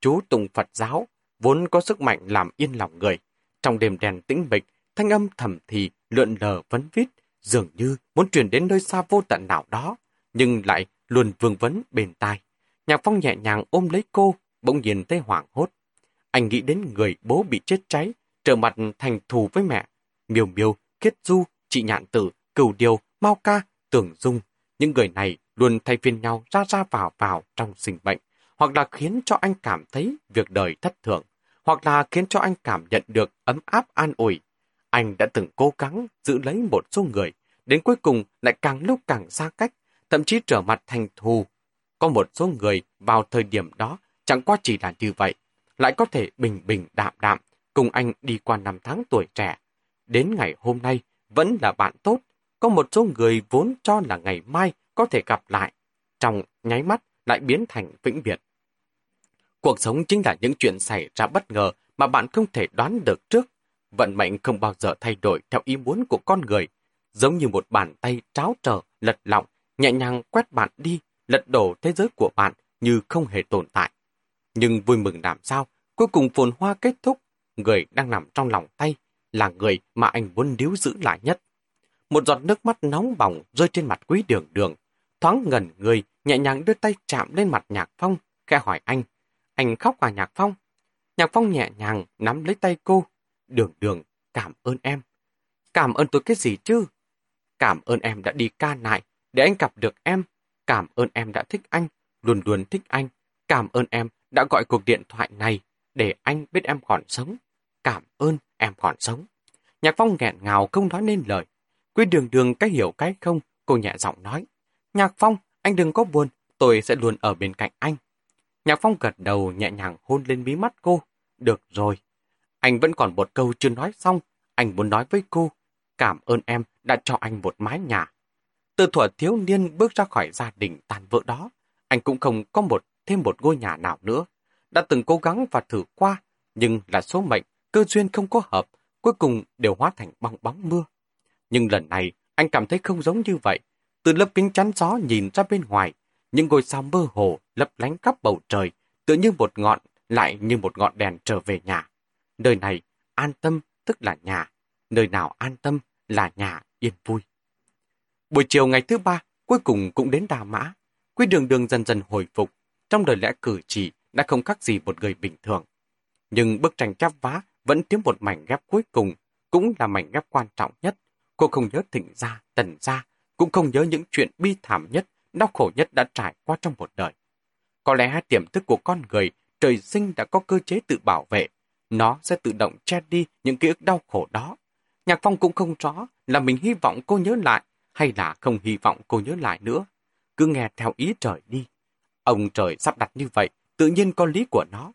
Speaker 1: Chú tùng Phật giáo, vốn có sức mạnh làm yên lòng người. Trong đêm đèn tĩnh mịch, thanh âm thầm thì lượn lờ vấn vít, dường như muốn truyền đến nơi xa vô tận nào đó, nhưng lại luôn vương vấn bên tai. Nhạc Phong nhẹ nhàng ôm lấy cô, bỗng nhiên thấy hoảng hốt. Anh nghĩ đến người bố bị chết cháy, trở mặt thành thù với mẹ. Miêu miêu, Kiết du, chị nhạn tử, cửu điều, Mao ca, tưởng dung. Những người này luôn thay phiên nhau ra ra vào vào trong sinh bệnh, hoặc là khiến cho anh cảm thấy việc đời thất thường, hoặc là khiến cho anh cảm nhận được ấm áp an ủi. Anh đã từng cố gắng giữ lấy một số người, đến cuối cùng lại càng lúc càng xa cách, thậm chí trở mặt thành thù. Có một số người vào thời điểm đó chẳng qua chỉ là như vậy, lại có thể bình bình đạm đạm cùng anh đi qua năm tháng tuổi trẻ. Đến ngày hôm nay vẫn là bạn tốt, có một số người vốn cho là ngày mai có thể gặp lại, trong nháy mắt lại biến thành vĩnh biệt. Cuộc sống chính là những chuyện xảy ra bất ngờ mà bạn không thể đoán được trước. Vận mệnh không bao giờ thay đổi theo ý muốn của con người, giống như một bàn tay tráo trở, lật lọng, nhẹ nhàng quét bạn đi, lật đổ thế giới của bạn như không hề tồn tại. Nhưng vui mừng làm sao, cuối cùng phồn hoa kết thúc, người đang nằm trong lòng tay là người mà anh muốn níu giữ lại nhất. Một giọt nước mắt nóng bỏng rơi trên mặt quý đường đường, thoáng ngẩn người, nhẹ nhàng đưa tay chạm lên mặt Nhạc Phong, khẽ hỏi anh, anh khóc à Nhạc Phong? Nhạc Phong nhẹ nhàng nắm lấy tay cô, đường đường, cảm ơn em. Cảm ơn tôi cái gì chứ? Cảm ơn em đã đi ca nại, để anh gặp được em. Cảm ơn em đã thích anh, luôn luôn thích anh. Cảm ơn em đã gọi cuộc điện thoại này để anh biết em còn sống. Cảm ơn em còn sống. Nhạc Phong nghẹn ngào không nói nên lời. Quý đường đường cái hiểu cái không, cô nhẹ giọng nói. Nhạc Phong, anh đừng có buồn, tôi sẽ luôn ở bên cạnh anh. Nhạc Phong gật đầu nhẹ nhàng hôn lên mí mắt cô. Được rồi. Anh vẫn còn một câu chưa nói xong. Anh muốn nói với cô. Cảm ơn em đã cho anh một mái nhà. Từ thuở thiếu niên bước ra khỏi gia đình tàn vỡ đó, anh cũng không có một thêm một ngôi nhà nào nữa. Đã từng cố gắng và thử qua, nhưng là số mệnh, cơ duyên không có hợp, cuối cùng đều hóa thành bong bóng mưa. Nhưng lần này, anh cảm thấy không giống như vậy. Từ lớp kính chắn gió nhìn ra bên ngoài, những ngôi sao mơ hồ lấp lánh khắp bầu trời, tựa như một ngọn, lại như một ngọn đèn trở về nhà. Nơi này, an tâm tức là nhà. Nơi nào an tâm là nhà yên vui. Buổi chiều ngày thứ ba, cuối cùng cũng đến Đà Mã. Quý đường đường dần dần hồi phục, trong đời lẽ cử chỉ đã không khác gì một người bình thường. Nhưng bức tranh chắp vá vẫn thiếu một mảnh ghép cuối cùng, cũng là mảnh ghép quan trọng nhất. Cô không nhớ thịnh gia, tần gia, cũng không nhớ những chuyện bi thảm nhất, đau khổ nhất đã trải qua trong một đời. Có lẽ tiềm thức của con người trời sinh đã có cơ chế tự bảo vệ, nó sẽ tự động che đi những ký ức đau khổ đó. Nhạc Phong cũng không rõ là mình hy vọng cô nhớ lại hay là không hy vọng cô nhớ lại nữa. Cứ nghe theo ý trời đi. Ông trời sắp đặt như vậy, tự nhiên có lý của nó.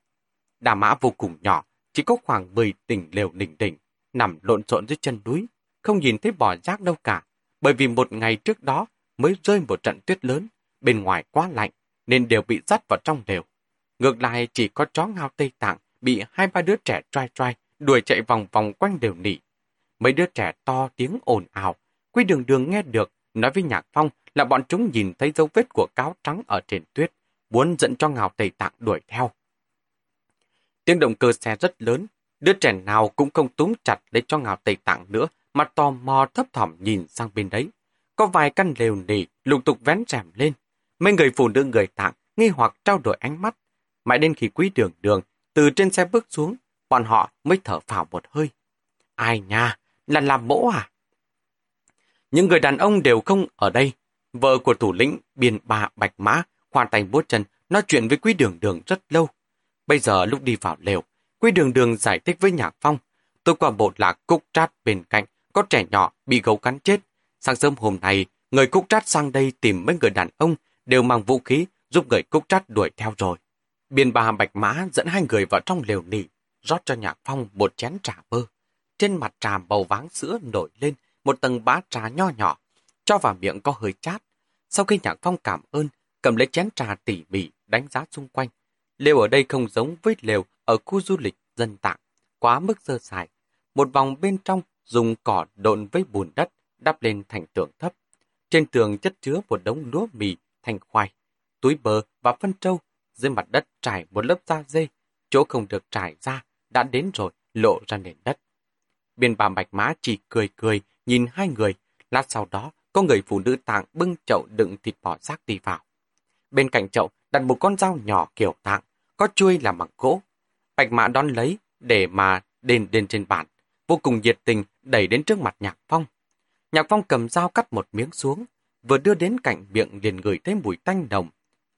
Speaker 1: Đà mã vô cùng nhỏ, chỉ có khoảng 10 tỉnh lều đỉnh đỉnh, nằm lộn xộn dưới chân núi, không nhìn thấy bò rác đâu cả, bởi vì một ngày trước đó mới rơi một trận tuyết lớn, bên ngoài quá lạnh, nên đều bị dắt vào trong lều. Ngược lại chỉ có chó ngao Tây Tạng bị hai ba đứa trẻ trai trai đuổi chạy vòng vòng quanh đều nỉ. Mấy đứa trẻ to tiếng ồn ào, Quy đường đường nghe được, nói với Nhạc Phong là bọn chúng nhìn thấy dấu vết của cáo trắng ở trên tuyết, muốn dẫn cho Ngào Tây Tạng đuổi theo. Tiếng động cơ xe rất lớn, đứa trẻ nào cũng không túm chặt lấy cho Ngào Tây Tạng nữa, mà tò mò thấp thỏm nhìn sang bên đấy. Có vài căn lều nỉ lục tục vén rèm lên. Mấy người phụ nữ người tạng nghi hoặc trao đổi ánh mắt. Mãi đến khi quý đường đường từ trên xe bước xuống, bọn họ mới thở phào một hơi. Ai nha, là làm mỗ à? Những người đàn ông đều không ở đây. Vợ của thủ lĩnh biên bà Bạch Mã hoàn tay bốt chân nói chuyện với quý đường đường rất lâu. Bây giờ lúc đi vào lều, quý đường đường giải thích với Nhạc Phong. Tôi qua bộ lạc cúc trát bên cạnh, có trẻ nhỏ bị gấu cắn chết. Sáng sớm hôm nay, người cúc trát sang đây tìm mấy người đàn ông đều mang vũ khí giúp người cúc trát đuổi theo rồi. Biên bà Bạch Mã dẫn hai người vào trong lều nỉ, rót cho Nhạc Phong một chén trà bơ. Trên mặt trà màu váng sữa nổi lên một tầng bá trà nho nhỏ, cho vào miệng có hơi chát. Sau khi Nhạc Phong cảm ơn, cầm lấy chén trà tỉ mỉ đánh giá xung quanh. Lều ở đây không giống với lều ở khu du lịch dân tạng, quá mức sơ sài. Một vòng bên trong dùng cỏ độn với bùn đất đắp lên thành tường thấp. Trên tường chất chứa một đống lúa mì, thành khoai, túi bơ và phân trâu. Dưới mặt đất trải một lớp da dê, chỗ không được trải ra đã đến rồi lộ ra nền đất. Biên bà Bạch Mã chỉ cười cười nhìn hai người. Lát sau đó, có người phụ nữ tạng bưng chậu đựng thịt bò xác đi vào. Bên cạnh chậu đặt một con dao nhỏ kiểu tạng, có chuôi làm bằng gỗ. Bạch Mã đón lấy để mà đền đền trên bàn, vô cùng nhiệt tình đẩy đến trước mặt Nhạc Phong. Nhạc Phong cầm dao cắt một miếng xuống, vừa đưa đến cạnh miệng liền ngửi thấy mùi tanh đồng.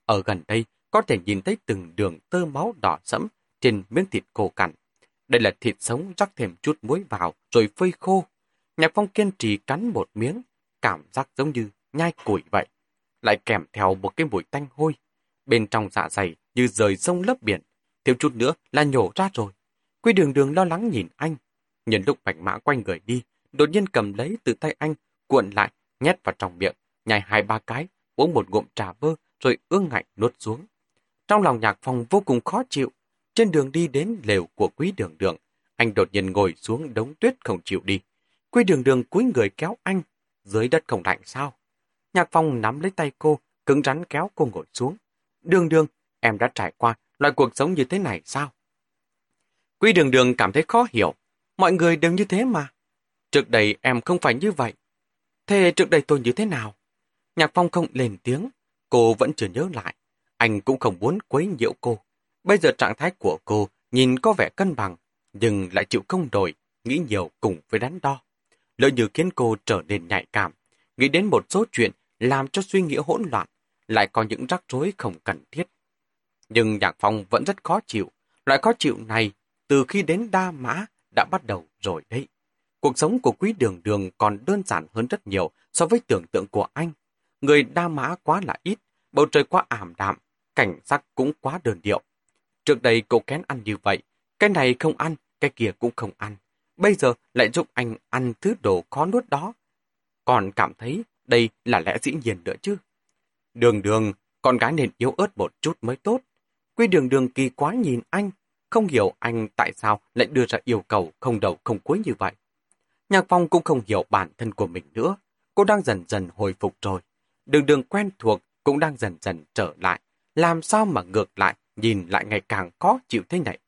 Speaker 1: Ở gần đây, có thể nhìn thấy từng đường tơ máu đỏ sẫm trên miếng thịt khô cằn. Đây là thịt sống rắc thêm chút muối vào rồi phơi khô. Nhạc Phong kiên trì cắn một miếng, cảm giác giống như nhai củi vậy. Lại kèm theo một cái mùi tanh hôi. Bên trong dạ dày như rời sông lấp biển. Thiếu chút nữa là nhổ ra rồi. Quy đường đường lo lắng nhìn anh. Nhân lúc bạch mã quanh người đi, đột nhiên cầm lấy từ tay anh, cuộn lại, nhét vào trong miệng, nhai hai ba cái, uống một ngụm trà bơ, rồi ương ngạnh nuốt xuống. Trong lòng nhạc phong vô cùng khó chịu. Trên đường đi đến lều của quý đường đường, anh đột nhiên ngồi xuống đống tuyết không chịu đi. Quy đường đường cúi người kéo anh, dưới đất không lạnh sao? Nhạc phong nắm lấy tay cô, cứng rắn kéo cô ngồi xuống. Đường đường, em đã trải qua loại cuộc sống như thế này sao? Quy đường đường cảm thấy khó hiểu. Mọi người đều như thế mà. Trước đây em không phải như vậy. Thế trước đây tôi như thế nào? Nhạc phong không lên tiếng. Cô vẫn chưa nhớ lại. Anh cũng không muốn quấy nhiễu cô. Bây giờ trạng thái của cô nhìn có vẻ cân bằng, nhưng lại chịu không đổi, nghĩ nhiều cùng với đắn đo lỡ như khiến cô trở nên nhạy cảm, nghĩ đến một số chuyện làm cho suy nghĩ hỗn loạn, lại có những rắc rối không cần thiết. Nhưng Nhạc Phong vẫn rất khó chịu, loại khó chịu này từ khi đến Đa Mã đã bắt đầu rồi đấy. Cuộc sống của quý đường đường còn đơn giản hơn rất nhiều so với tưởng tượng của anh. Người Đa Mã quá là ít, bầu trời quá ảm đạm, cảnh sắc cũng quá đơn điệu. Trước đây cô kén ăn như vậy, cái này không ăn, cái kia cũng không ăn bây giờ lại giúp anh ăn thứ đồ khó nuốt đó. Còn cảm thấy đây là lẽ dĩ nhiên nữa chứ. Đường đường, con gái nên yếu ớt một chút mới tốt. Quy đường đường kỳ quá nhìn anh, không hiểu anh tại sao lại đưa ra yêu cầu không đầu không cuối như vậy. Nhạc Phong cũng không hiểu bản thân của mình nữa. Cô đang dần dần hồi phục rồi. Đường đường quen thuộc cũng đang dần dần trở lại. Làm sao mà ngược lại, nhìn lại ngày càng khó chịu thế này.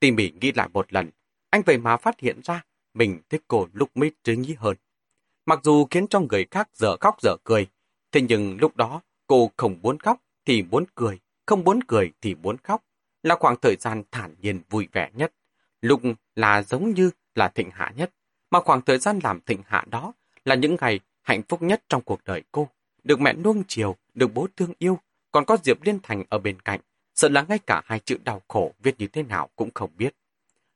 Speaker 1: Tỉ mỉ nghĩ lại một lần, anh vậy mà phát hiện ra mình thích cô lúc mới trí nhí hơn. Mặc dù khiến cho người khác dở khóc dở cười, thế nhưng lúc đó cô không muốn khóc thì muốn cười, không muốn cười thì muốn khóc, là khoảng thời gian thản nhiên vui vẻ nhất. Lúc là giống như là thịnh hạ nhất, mà khoảng thời gian làm thịnh hạ đó là những ngày hạnh phúc nhất trong cuộc đời cô. Được mẹ nuông chiều, được bố thương yêu, còn có Diệp Liên Thành ở bên cạnh, sợ là ngay cả hai chữ đau khổ viết như thế nào cũng không biết.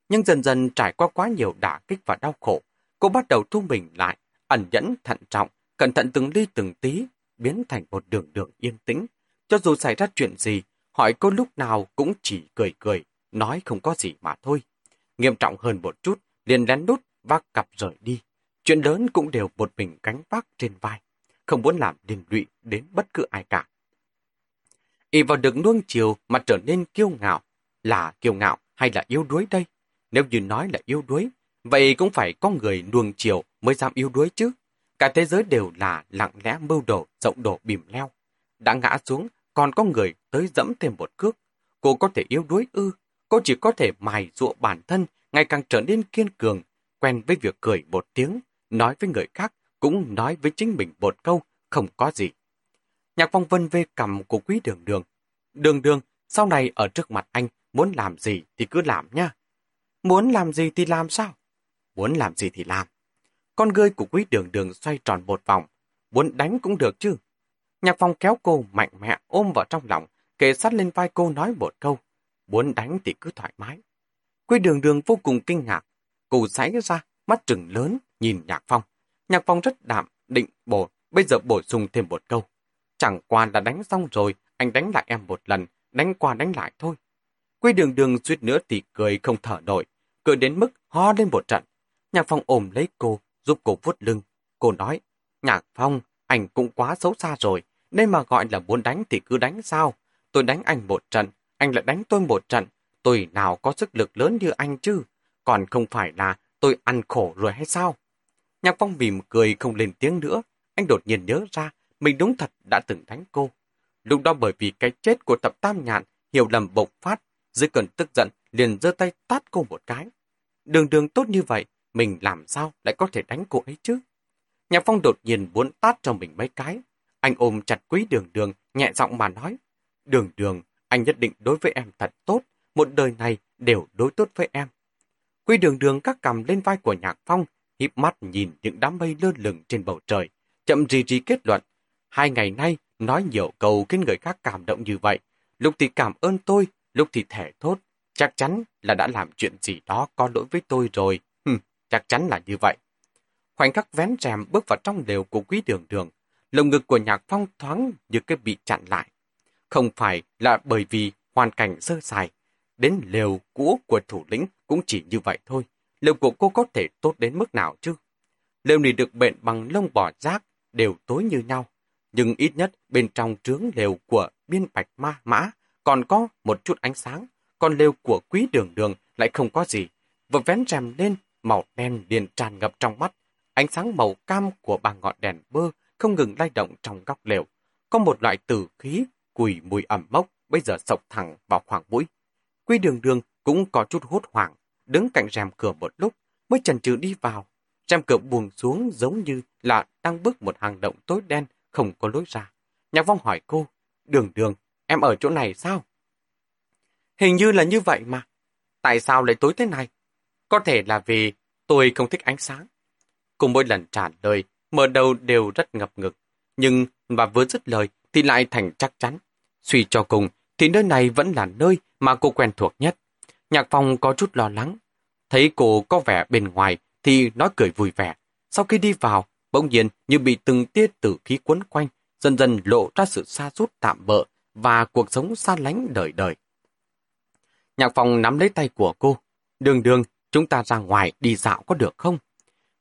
Speaker 1: Nhưng dần dần trải qua quá nhiều đả kích và đau khổ, cô bắt đầu thu mình lại, ẩn nhẫn, thận trọng, cẩn thận từng ly từng tí, biến thành một đường đường yên tĩnh. Cho dù xảy ra chuyện gì, hỏi cô lúc nào cũng chỉ cười cười, nói không có gì mà thôi. nghiêm trọng hơn một chút, liền lén đút vác cặp rời đi. Chuyện lớn cũng đều một mình cánh vác trên vai, không muốn làm liên lụy đến bất cứ ai cả. Y vào được nuông chiều mà trở nên kiêu ngạo, là kiêu ngạo hay là yếu đuối đây? Nếu như nói là yếu đuối, vậy cũng phải có người nuông chiều mới dám yếu đuối chứ. Cả thế giới đều là lặng lẽ mưu đồ, rộng đổ bìm leo. Đã ngã xuống, còn có người tới dẫm thêm một cước. Cô có thể yếu đuối ư, cô chỉ có thể mài dụa bản thân, ngày càng trở nên kiên cường, quen với việc cười một tiếng, nói với người khác, cũng nói với chính mình một câu, không có gì. Nhạc phong vân về cầm của quý đường đường. Đường đường, sau này ở trước mặt anh, muốn làm gì thì cứ làm nha. Muốn làm gì thì làm sao? Muốn làm gì thì làm. Con gươi của quý đường đường xoay tròn một vòng. Muốn đánh cũng được chứ. Nhạc phong kéo cô mạnh mẽ ôm vào trong lòng, kề sát lên vai cô nói một câu. Muốn đánh thì cứ thoải mái. Quý đường đường vô cùng kinh ngạc. Cô sái ra, mắt trừng lớn, nhìn nhạc phong. Nhạc phong rất đạm, định bổ, bây giờ bổ sung thêm một câu. Chẳng qua là đánh xong rồi, anh đánh lại em một lần, đánh qua đánh lại thôi. Quy đường đường suýt nữa thì cười không thở nổi, cười đến mức ho lên một trận. Nhạc phong ôm lấy cô, giúp cô vuốt lưng. Cô nói, Nhạc phong, anh cũng quá xấu xa rồi, nên mà gọi là muốn đánh thì cứ đánh sao. Tôi đánh anh một trận, anh lại đánh tôi một trận. Tôi nào có sức lực lớn như anh chứ, còn không phải là tôi ăn khổ rồi hay sao? Nhạc phong mỉm cười không lên tiếng nữa, anh đột nhiên nhớ ra mình đúng thật đã từng đánh cô. Lúc đó bởi vì cái chết của tập tam nhạn, hiểu lầm bộc phát, dưới cơn tức giận liền giơ tay tát cô một cái. Đường đường tốt như vậy, mình làm sao lại có thể đánh cô ấy chứ? Nhạc phong đột nhiên muốn tát cho mình mấy cái. Anh ôm chặt quý đường đường, nhẹ giọng mà nói. Đường đường, anh nhất định đối với em thật tốt, một đời này đều đối tốt với em. Quý đường đường các cầm lên vai của nhạc phong, híp mắt nhìn những đám mây lơ lửng trên bầu trời, chậm rì rì kết luận. Hai ngày nay, nói nhiều câu khiến người khác cảm động như vậy. Lúc thì cảm ơn tôi, lúc thì thẻ thốt. Chắc chắn là đã làm chuyện gì đó có lỗi với tôi rồi. Hừm, chắc chắn là như vậy. Khoảnh khắc vén rèm bước vào trong lều của quý đường đường. Lồng ngực của nhạc phong thoáng như cái bị chặn lại. Không phải là bởi vì hoàn cảnh sơ sài. Đến lều cũ của thủ lĩnh cũng chỉ như vậy thôi. Lều của cô có thể tốt đến mức nào chứ? Lều này được bện bằng lông bò rác, đều tối như nhau nhưng ít nhất bên trong trướng lều của biên bạch ma mã còn có một chút ánh sáng, còn lều của quý đường đường lại không có gì. Vừa vén rèm lên, màu đen liền tràn ngập trong mắt. Ánh sáng màu cam của ba ngọn đèn bơ không ngừng lay động trong góc lều. Có một loại tử khí, quỷ mùi ẩm mốc, bây giờ sộc thẳng vào khoảng mũi. Quý đường đường cũng có chút hốt hoảng, đứng cạnh rèm cửa một lúc, mới chần chừ đi vào. Rèm cửa buông xuống giống như là đang bước một hang động tối đen không có lối ra. Nhạc vong hỏi cô, đường đường, em ở chỗ này sao? Hình như là như vậy mà. Tại sao lại tối thế này? Có thể là vì tôi không thích ánh sáng. Cùng mỗi lần trả lời, mở đầu đều rất ngập ngực. Nhưng mà vừa dứt lời thì lại thành chắc chắn. Suy cho cùng thì nơi này vẫn là nơi mà cô quen thuộc nhất. Nhạc phòng có chút lo lắng. Thấy cô có vẻ bên ngoài thì nói cười vui vẻ. Sau khi đi vào, bỗng nhiên như bị từng tia tử khí quấn quanh, dần dần lộ ra sự xa rút tạm bợ và cuộc sống xa lánh đời đời. Nhạc phòng nắm lấy tay của cô. Đường đường, chúng ta ra ngoài đi dạo có được không?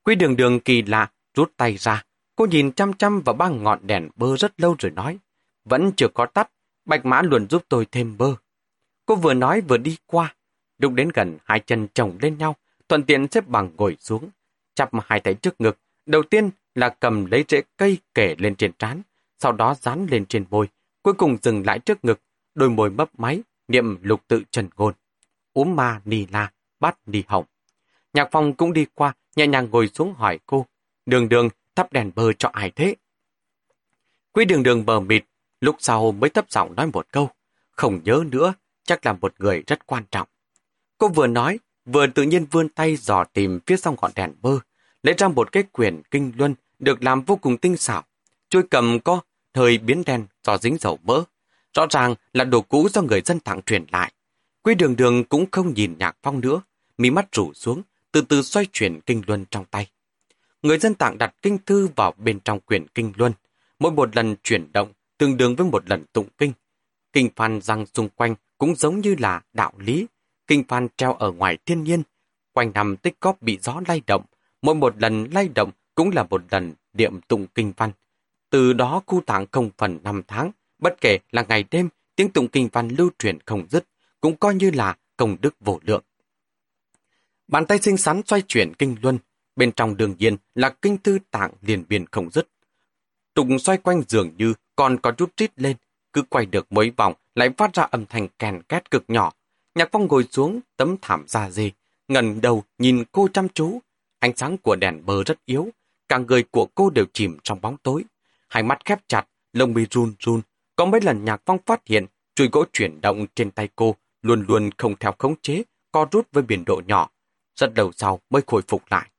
Speaker 1: Quý đường đường kỳ lạ, rút tay ra. Cô nhìn chăm chăm vào ba ngọn đèn bơ rất lâu rồi nói. Vẫn chưa có tắt, bạch mã luôn giúp tôi thêm bơ. Cô vừa nói vừa đi qua. Lúc đến gần hai chân chồng lên nhau, thuận tiện xếp bằng ngồi xuống. Chắp hai tay trước ngực, Đầu tiên là cầm lấy rễ cây kể lên trên trán, sau đó dán lên trên môi, cuối cùng dừng lại trước ngực, đôi môi mấp máy, niệm lục tự trần ngôn. Úm ma nì la, bắt nì hỏng. Nhạc phong cũng đi qua, nhẹ nhàng ngồi xuống hỏi cô, đường đường thắp đèn bơ cho ai thế? Quý đường đường bờ mịt, lúc sau mới thấp giọng nói một câu, không nhớ nữa, chắc là một người rất quan trọng. Cô vừa nói, vừa tự nhiên vươn tay dò tìm phía sau ngọn đèn bơ, lấy ra một cái quyển kinh luân được làm vô cùng tinh xảo. Chuôi cầm có thời biến đen do dính dầu mỡ. Rõ ràng là đồ cũ do người dân tặng truyền lại. Quy đường đường cũng không nhìn nhạc phong nữa, mí mắt rủ xuống, từ từ xoay chuyển kinh luân trong tay. Người dân tặng đặt kinh thư vào bên trong quyển kinh luân. Mỗi một lần chuyển động tương đương với một lần tụng kinh. Kinh phan răng xung quanh cũng giống như là đạo lý. Kinh phan treo ở ngoài thiên nhiên, quanh năm tích góp bị gió lay động, mỗi một lần lay động cũng là một lần niệm tụng kinh văn. Từ đó khu tạng không phần năm tháng, bất kể là ngày đêm, tiếng tụng kinh văn lưu truyền không dứt, cũng coi như là công đức vô lượng. Bàn tay xinh xắn xoay chuyển kinh luân, bên trong đường nhiên là kinh thư tạng liền biên không dứt. Tụng xoay quanh dường như còn có chút rít lên, cứ quay được mấy vòng lại phát ra âm thanh kèn két cực nhỏ. Nhạc phong ngồi xuống tấm thảm da dê, ngần đầu nhìn cô chăm chú. Ánh sáng của đèn bờ rất yếu, cả người của cô đều chìm trong bóng tối. Hai mắt khép chặt, lông mi run run. Có mấy lần nhạc phong phát hiện chuôi gỗ chuyển động trên tay cô luôn luôn không theo khống chế, co rút với biển độ nhỏ. Rất đầu sau mới khôi phục lại.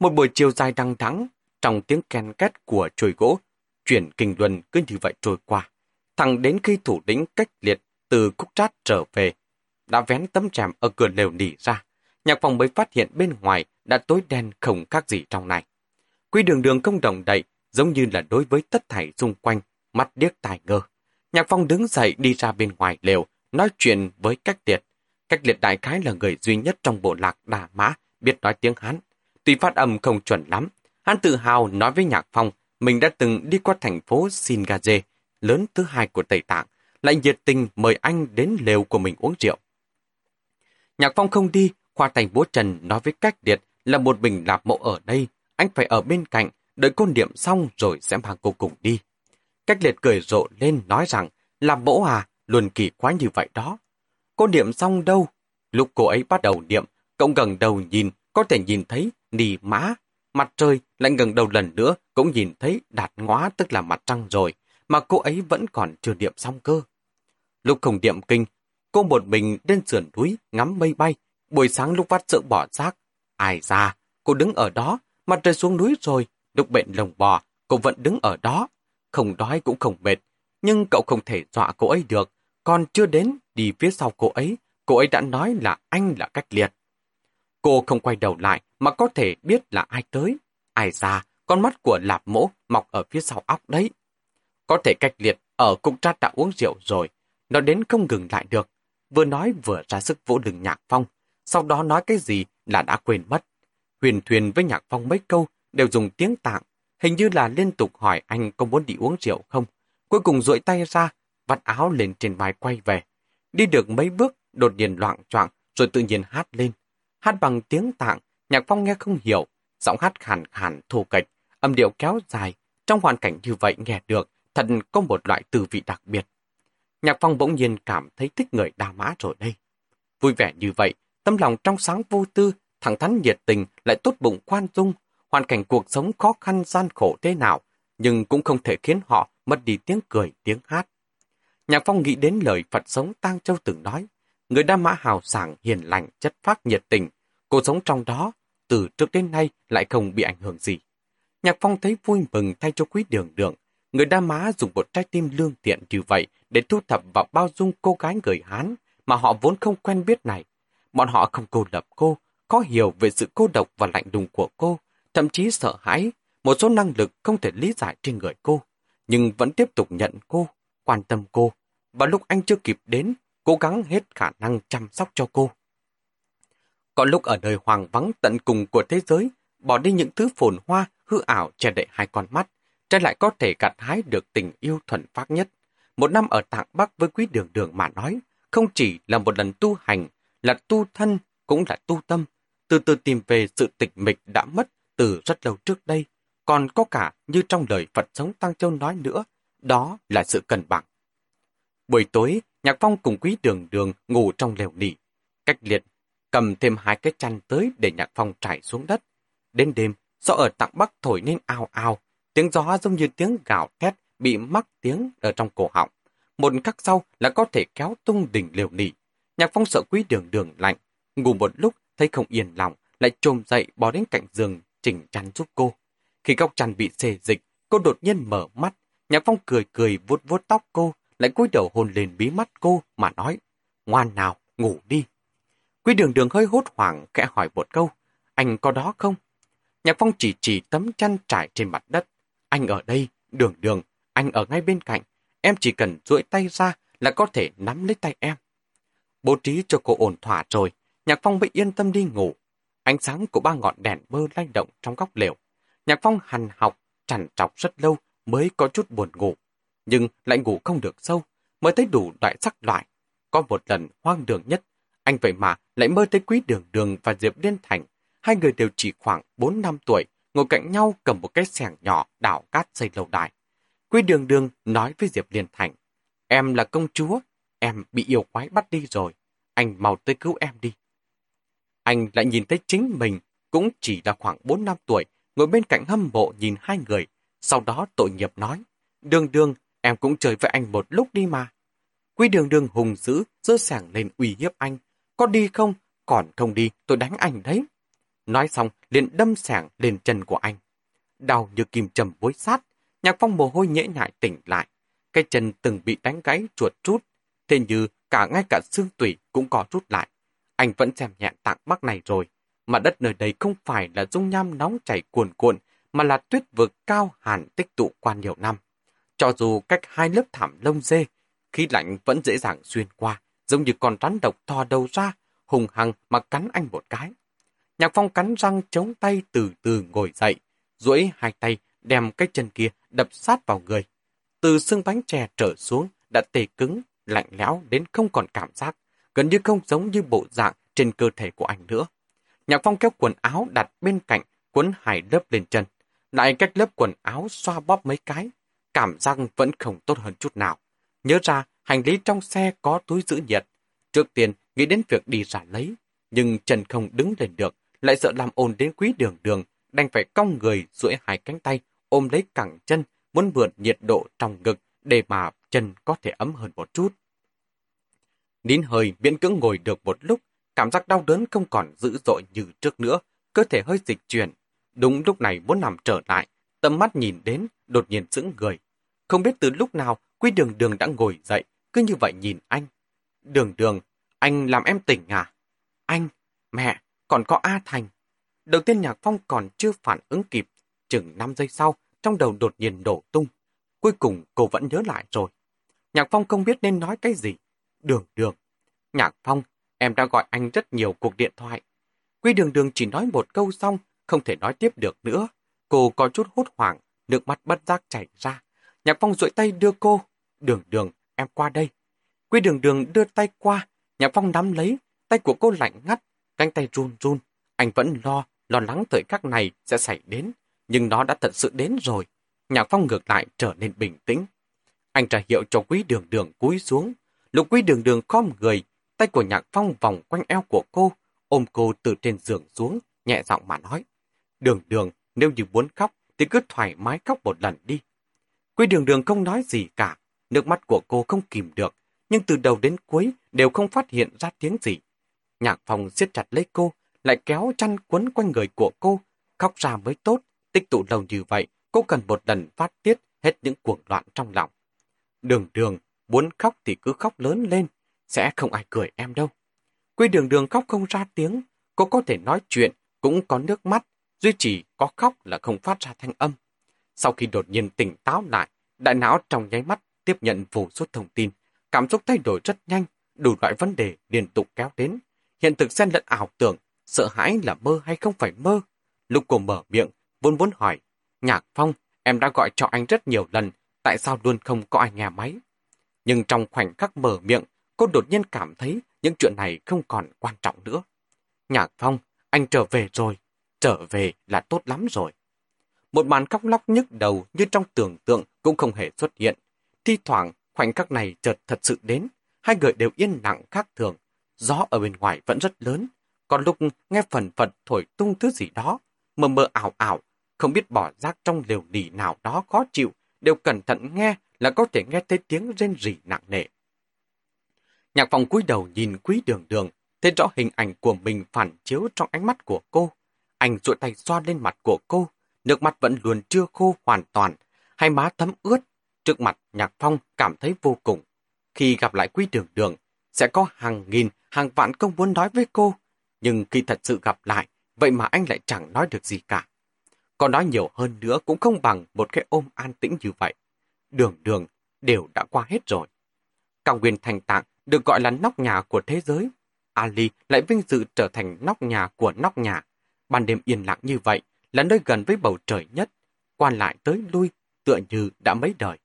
Speaker 1: Một buổi chiều dài đăng đắng, trong tiếng ken két của chuôi gỗ, chuyển kinh luân cứ như vậy trôi qua. Thẳng đến khi thủ lĩnh cách liệt từ khúc trát trở về, đã vén tấm rèm ở cửa lều nỉ ra. Nhạc phòng mới phát hiện bên ngoài đã tối đen không khác gì trong này. Quy đường đường không đồng đậy, giống như là đối với tất thảy xung quanh, mắt điếc tài ngơ. Nhạc phong đứng dậy đi ra bên ngoài lều, nói chuyện với cách liệt. Cách liệt đại khái là người duy nhất trong bộ lạc Đà Mã biết nói tiếng Hán. Tuy phát âm không chuẩn lắm, hắn tự hào nói với Nhạc Phong mình đã từng đi qua thành phố Singaze, lớn thứ hai của Tây Tạng, lại nhiệt tình mời anh đến lều của mình uống rượu. Nhạc Phong không đi, khoa thành bố Trần nói với cách liệt là một bình lạp mộ ở đây, anh phải ở bên cạnh, đợi cô niệm xong rồi sẽ mang cô cùng đi. Cách liệt cười rộ lên nói rằng, làm mẫu à, luôn kỳ quái như vậy đó. Cô niệm xong đâu? Lúc cô ấy bắt đầu niệm, cậu gần đầu nhìn, có thể nhìn thấy nì mã. Mặt trời lại gần đầu lần nữa, cũng nhìn thấy đạt ngóa tức là mặt trăng rồi, mà cô ấy vẫn còn chưa niệm xong cơ. Lúc không niệm kinh, cô một mình lên sườn núi ngắm mây bay, buổi sáng lúc vắt sữa bỏ rác. Ai ra, cô đứng ở đó, mặt trời xuống núi rồi, lúc bệnh lồng bò, cô vẫn đứng ở đó. Không đói cũng không mệt, nhưng cậu không thể dọa cô ấy được, còn chưa đến đi phía sau cô ấy, cô ấy đã nói là anh là cách liệt. Cô không quay đầu lại mà có thể biết là ai tới. Ai ra, con mắt của lạp mỗ mọc ở phía sau óc đấy. Có thể cách liệt ở cung trát đã uống rượu rồi, nó đến không ngừng lại được. Vừa nói vừa ra sức vỗ lưng nhạc phong, sau đó nói cái gì là đã quên mất. Huyền thuyền với nhạc phong mấy câu đều dùng tiếng tạng, hình như là liên tục hỏi anh có muốn đi uống rượu không. Cuối cùng duỗi tay ra, vắt áo lên trên vai quay về. Đi được mấy bước, đột nhiên loạn choạng rồi tự nhiên hát lên. Hát bằng tiếng tạng, nhạc phong nghe không hiểu, giọng hát khàn khàn thô kệch, âm điệu kéo dài. Trong hoàn cảnh như vậy nghe được, thật có một loại từ vị đặc biệt. Nhạc phong bỗng nhiên cảm thấy thích người đa mã rồi đây. Vui vẻ như vậy, tâm lòng trong sáng vô tư, thẳng thắn nhiệt tình, lại tốt bụng khoan dung. Hoàn cảnh cuộc sống khó khăn gian khổ thế nào, nhưng cũng không thể khiến họ mất đi tiếng cười, tiếng hát. Nhạc Phong nghĩ đến lời Phật sống Tang Châu từng nói, người Đa Mã hào sảng, hiền lành, chất phác nhiệt tình, cuộc sống trong đó, từ trước đến nay lại không bị ảnh hưởng gì. Nhạc Phong thấy vui mừng thay cho quý đường đường, người Đa Mã dùng một trái tim lương thiện như vậy để thu thập và bao dung cô gái người Hán mà họ vốn không quen biết này. Bọn họ không cô lập cô, khó hiểu về sự cô độc và lạnh lùng của cô, thậm chí sợ hãi, một số năng lực không thể lý giải trên người cô, nhưng vẫn tiếp tục nhận cô, quan tâm cô, và lúc anh chưa kịp đến, cố gắng hết khả năng chăm sóc cho cô. Có lúc ở đời hoàng vắng tận cùng của thế giới, bỏ đi những thứ phồn hoa, hư ảo che đậy hai con mắt, trái lại có thể gặt hái được tình yêu thuần phát nhất. Một năm ở Tạng Bắc với quý đường đường mà nói, không chỉ là một lần tu hành, là tu thân, cũng là tu tâm, từ từ tìm về sự tịch mịch đã mất từ rất lâu trước đây, còn có cả như trong lời Phật sống Tăng Châu nói nữa, đó là sự cân bằng. Buổi tối, Nhạc Phong cùng quý đường đường ngủ trong lều nỉ. Cách liệt, cầm thêm hai cái chăn tới để Nhạc Phong trải xuống đất. Đến đêm, gió ở tặng bắc thổi nên ao ao, tiếng gió giống như tiếng gào thét bị mắc tiếng ở trong cổ họng. Một khắc sau là có thể kéo tung đỉnh liều nỉ. Nhạc Phong sợ quý đường đường lạnh, ngủ một lúc thấy không yên lòng, lại trồm dậy bò đến cạnh giường chỉnh chăn giúp cô. Khi góc chăn bị xê dịch, cô đột nhiên mở mắt. Nhạc Phong cười cười vuốt vuốt tóc cô, lại cúi đầu hôn lên bí mắt cô mà nói, ngoan nào, ngủ đi. Quý đường đường hơi hốt hoảng kẽ hỏi một câu, anh có đó không? Nhạc Phong chỉ chỉ tấm chăn trải trên mặt đất. Anh ở đây, đường đường, anh ở ngay bên cạnh. Em chỉ cần duỗi tay ra là có thể nắm lấy tay em. Bố trí cho cô ổn thỏa rồi, Nhạc Phong mới yên tâm đi ngủ ánh sáng của ba ngọn đèn bơ lay động trong góc lều. Nhạc Phong hằn học, trằn trọc rất lâu mới có chút buồn ngủ. Nhưng lại ngủ không được sâu, mới thấy đủ loại sắc loại. Có một lần hoang đường nhất, anh vậy mà lại mơ thấy Quý Đường Đường và Diệp Liên Thành. Hai người đều chỉ khoảng 4 năm tuổi, ngồi cạnh nhau cầm một cái xẻng nhỏ đảo cát xây lâu đài. Quý Đường Đường nói với Diệp Liên Thành, em là công chúa, em bị yêu quái bắt đi rồi, anh mau tới cứu em đi. Anh lại nhìn thấy chính mình, cũng chỉ là khoảng 4 năm tuổi, ngồi bên cạnh hâm mộ nhìn hai người, sau đó tội nghiệp nói, Đường Đường, em cũng chơi với anh một lúc đi mà. Quý Đường Đường hùng dữ, dơ sảng lên uy hiếp anh, có đi không? Còn không đi, tôi đánh anh đấy. Nói xong, liền đâm sảng lên chân của anh. Đau như kim châm bối sát, nhạc phong mồ hôi nhễ nhại tỉnh lại. Cái chân từng bị đánh gãy chuột rút, thế như cả ngay cả xương tủy cũng có rút lại. Anh vẫn xem nhẹ tạng bắc này rồi, mà đất nơi đây không phải là dung nham nóng chảy cuồn cuộn, mà là tuyết vực cao hàn tích tụ qua nhiều năm. Cho dù cách hai lớp thảm lông dê, khí lạnh vẫn dễ dàng xuyên qua, giống như con rắn độc thò đầu ra, hùng hăng mà cắn anh một cái. Nhạc Phong cắn răng chống tay từ từ ngồi dậy, duỗi hai tay đem cái chân kia đập sát vào người. Từ xương bánh chè trở xuống đã tê cứng, lạnh lẽo đến không còn cảm giác, gần như không giống như bộ dạng trên cơ thể của anh nữa. Nhạc Phong kéo quần áo đặt bên cạnh, quấn hai lớp lên chân, lại cách lớp quần áo xoa bóp mấy cái. Cảm giác vẫn không tốt hơn chút nào. Nhớ ra, hành lý trong xe có túi giữ nhiệt. Trước tiên, nghĩ đến việc đi ra lấy. Nhưng Trần không đứng lên được, lại sợ làm ồn đến quý đường đường, đành phải cong người duỗi hai cánh tay, ôm lấy cẳng chân, muốn vượt nhiệt độ trong ngực để mà chân có thể ấm hơn một chút. Nín hơi miễn cưỡng ngồi được một lúc, cảm giác đau đớn không còn dữ dội như trước nữa, cơ thể hơi dịch chuyển. Đúng lúc này muốn nằm trở lại, tầm mắt nhìn đến, đột nhiên sững người. Không biết từ lúc nào, Quy Đường Đường đã ngồi dậy, cứ như vậy nhìn anh. Đường Đường, anh làm em tỉnh à? Anh, mẹ, còn có A Thành. Đầu tiên Nhạc Phong còn chưa phản ứng kịp, chừng 5 giây sau, trong đầu đột nhiên đổ tung. Cuối cùng cô vẫn nhớ lại rồi. Nhạc Phong không biết nên nói cái gì. Đường Đường. Nhạc Phong, em đã gọi anh rất nhiều cuộc điện thoại. Quy Đường Đường chỉ nói một câu xong, không thể nói tiếp được nữa. Cô có chút hốt hoảng, nước mắt bất giác chảy ra. Nhạc Phong duỗi tay đưa cô. Đường Đường, em qua đây. Quy Đường Đường đưa tay qua, Nhạc Phong nắm lấy, tay của cô lạnh ngắt, cánh tay run run. Anh vẫn lo, lo lắng thời khắc này sẽ xảy đến, nhưng nó đã thật sự đến rồi. Nhạc Phong ngược lại trở nên bình tĩnh. Anh trả hiệu cho quý đường đường cúi xuống. Lục quý đường đường khom người, tay của Nhạc Phong vòng quanh eo của cô, ôm cô từ trên giường xuống, nhẹ giọng mà nói. Đường đường, nếu như muốn khóc, thì cứ thoải mái khóc một lần đi. Quý đường đường không nói gì cả, nước mắt của cô không kìm được, nhưng từ đầu đến cuối đều không phát hiện ra tiếng gì. Nhạc Phong siết chặt lấy cô, lại kéo chăn quấn quanh người của cô, khóc ra mới tốt, tích tụ lâu như vậy, cô cần một lần phát tiết hết những cuồng loạn trong lòng. Đường đường, muốn khóc thì cứ khóc lớn lên, sẽ không ai cười em đâu. Quy đường đường khóc không ra tiếng, cô có thể nói chuyện, cũng có nước mắt, duy trì có khóc là không phát ra thanh âm. Sau khi đột nhiên tỉnh táo lại, đại não trong nháy mắt tiếp nhận vô số thông tin, cảm xúc thay đổi rất nhanh, đủ loại vấn đề liên tục kéo đến. Hiện thực xen lẫn ảo tưởng, sợ hãi là mơ hay không phải mơ. Lúc cô mở miệng, vốn vốn hỏi, Nhạc Phong, em đã gọi cho anh rất nhiều lần, tại sao luôn không có ai nghe máy? Nhưng trong khoảnh khắc mở miệng, cô đột nhiên cảm thấy những chuyện này không còn quan trọng nữa. Nhạc Phong, anh trở về rồi, trở về là tốt lắm rồi. Một màn khóc lóc nhức đầu như trong tưởng tượng cũng không hề xuất hiện. Thi thoảng, khoảnh khắc này chợt thật sự đến, hai người đều yên lặng khác thường. Gió ở bên ngoài vẫn rất lớn, còn lúc nghe phần phật thổi tung thứ gì đó, mờ mờ ảo ảo, không biết bỏ rác trong liều nỉ nào đó khó chịu, đều cẩn thận nghe là có thể nghe thấy tiếng rên rỉ nặng nề. Nhạc phòng cúi đầu nhìn quý đường đường, thấy rõ hình ảnh của mình phản chiếu trong ánh mắt của cô. Anh duỗi tay xoa lên mặt của cô, nước mắt vẫn luôn chưa khô hoàn toàn, hai má thấm ướt. Trước mặt Nhạc Phong cảm thấy vô cùng. Khi gặp lại quý đường đường, sẽ có hàng nghìn, hàng vạn công muốn nói với cô. Nhưng khi thật sự gặp lại, vậy mà anh lại chẳng nói được gì cả. Còn nói nhiều hơn nữa cũng không bằng một cái ôm an tĩnh như vậy. Đường đường đều đã qua hết rồi. Cao nguyên thành tạng được gọi là nóc nhà của thế giới. Ali lại vinh dự trở thành nóc nhà của nóc nhà. ban đêm yên lặng như vậy là nơi gần với bầu trời nhất, quan lại tới lui tựa như đã mấy đời.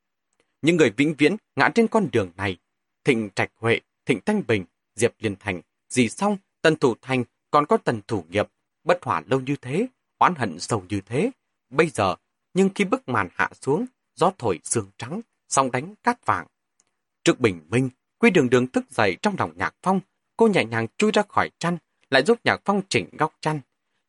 Speaker 1: Những người vĩnh viễn ngã trên con đường này, Thịnh Trạch Huệ, Thịnh Thanh Bình, Diệp Liên Thành, Dì Song, Tân Thủ Thành, còn có Tần Thủ Nghiệp, bất hỏa lâu như thế, oán hận sâu như thế. Bây giờ, nhưng khi bức màn hạ xuống, gió thổi sương trắng, sóng đánh cát vàng. Trước bình minh, Quy đường đường thức dậy trong lòng nhạc phong, cô nhẹ nhàng chui ra khỏi chăn, lại giúp nhạc phong chỉnh góc chăn.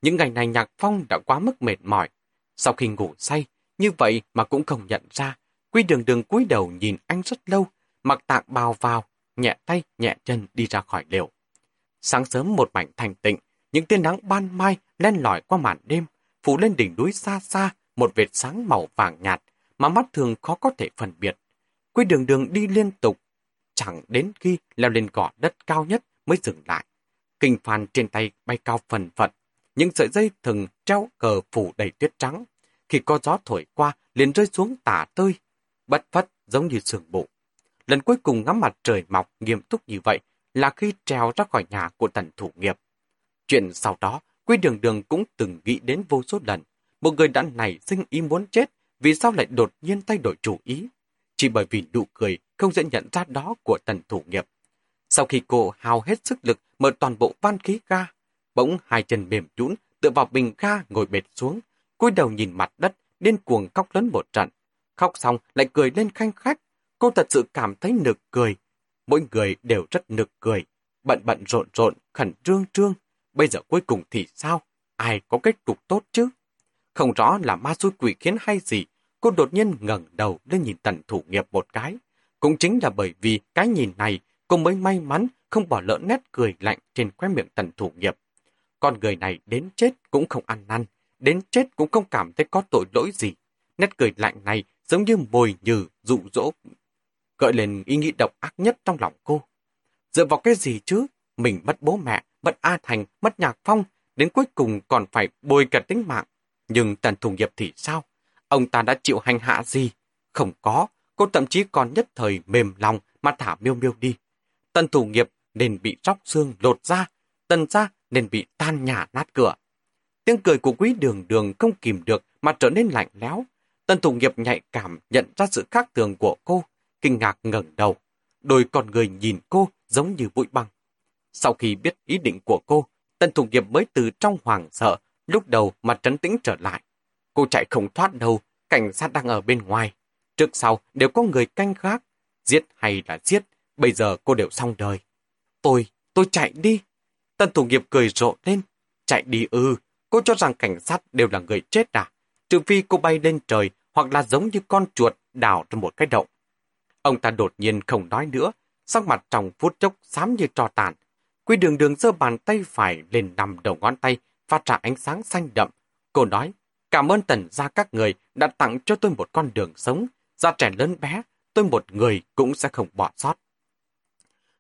Speaker 1: Những ngày này nhạc phong đã quá mức mệt mỏi. Sau khi ngủ say, như vậy mà cũng không nhận ra, Quy đường đường cúi đầu nhìn anh rất lâu, mặc tạng bào vào, nhẹ tay nhẹ chân đi ra khỏi liều. Sáng sớm một mảnh thành tịnh, những tia nắng ban mai len lỏi qua màn đêm, phủ lên đỉnh núi xa xa một vệt sáng màu vàng nhạt mà mắt thường khó có thể phân biệt. Quy đường đường đi liên tục, chẳng đến khi leo lên gò đất cao nhất mới dừng lại. Kinh phan trên tay bay cao phần phật, những sợi dây thừng treo cờ phủ đầy tuyết trắng. Khi có gió thổi qua, liền rơi xuống tả tơi, bất phất giống như sườn bộ. Lần cuối cùng ngắm mặt trời mọc nghiêm túc như vậy là khi trèo ra khỏi nhà của tần thủ nghiệp. Chuyện sau đó, Quy Đường Đường cũng từng nghĩ đến vô số lần. Một người đã nảy sinh ý muốn chết, vì sao lại đột nhiên thay đổi chủ ý? Chỉ bởi vì nụ cười không dễ nhận ra đó của tần thủ nghiệp. Sau khi cô hao hết sức lực mở toàn bộ van khí ga, bỗng hai chân mềm nhũn tựa vào bình ga ngồi bệt xuống, cúi đầu nhìn mặt đất, điên cuồng khóc lớn một trận. Khóc xong lại cười lên khanh khách. Cô thật sự cảm thấy nực cười. Mỗi người đều rất nực cười. Bận bận rộn rộn, khẩn trương trương. Bây giờ cuối cùng thì sao? Ai có kết cục tốt chứ? Không rõ là ma xui quỷ khiến hay gì, cô đột nhiên ngẩng đầu lên nhìn tần thủ nghiệp một cái. Cũng chính là bởi vì cái nhìn này, cô mới may mắn không bỏ lỡ nét cười lạnh trên khóe miệng tần thủ nghiệp. Con người này đến chết cũng không ăn năn, đến chết cũng không cảm thấy có tội lỗi gì. Nét cười lạnh này giống như mồi nhừ, dụ dỗ, gợi lên ý nghĩ độc ác nhất trong lòng cô. Dựa vào cái gì chứ? Mình mất bố mẹ, mất A Thành, mất Nhạc Phong, đến cuối cùng còn phải bồi cả tính mạng. Nhưng Tần Thủ Nghiệp thì sao? Ông ta đã chịu hành hạ gì? Không có, cô thậm chí còn nhất thời mềm lòng mà thả miêu miêu đi. tân Thủ Nghiệp nên bị róc xương lột ra, tần ra nên bị tan nhà nát cửa. Tiếng cười của quý đường đường không kìm được mà trở nên lạnh lẽo. tân Thủ Nghiệp nhạy cảm nhận ra sự khác thường của cô, kinh ngạc ngẩng đầu. Đôi con người nhìn cô giống như bụi băng. Sau khi biết ý định của cô, tân Thủ Nghiệp mới từ trong hoàng sợ, lúc đầu mà trấn tĩnh trở lại. Cô chạy không thoát đâu, cảnh sát đang ở bên ngoài. Trước sau đều có người canh gác. Giết hay là giết, bây giờ cô đều xong đời. Tôi, tôi chạy đi. tân Thủ Nghiệp cười rộ lên. Chạy đi ư, cô cho rằng cảnh sát đều là người chết à? Trừ phi cô bay lên trời hoặc là giống như con chuột đào trong một cái động. Ông ta đột nhiên không nói nữa, sắc mặt trong phút chốc xám như trò tàn. Quy đường đường giơ bàn tay phải lên nằm đầu ngón tay, phát ra ánh sáng xanh đậm. Cô nói, cảm ơn tần gia các người đã tặng cho tôi một con đường sống. Gia trẻ lớn bé, tôi một người cũng sẽ không bỏ sót.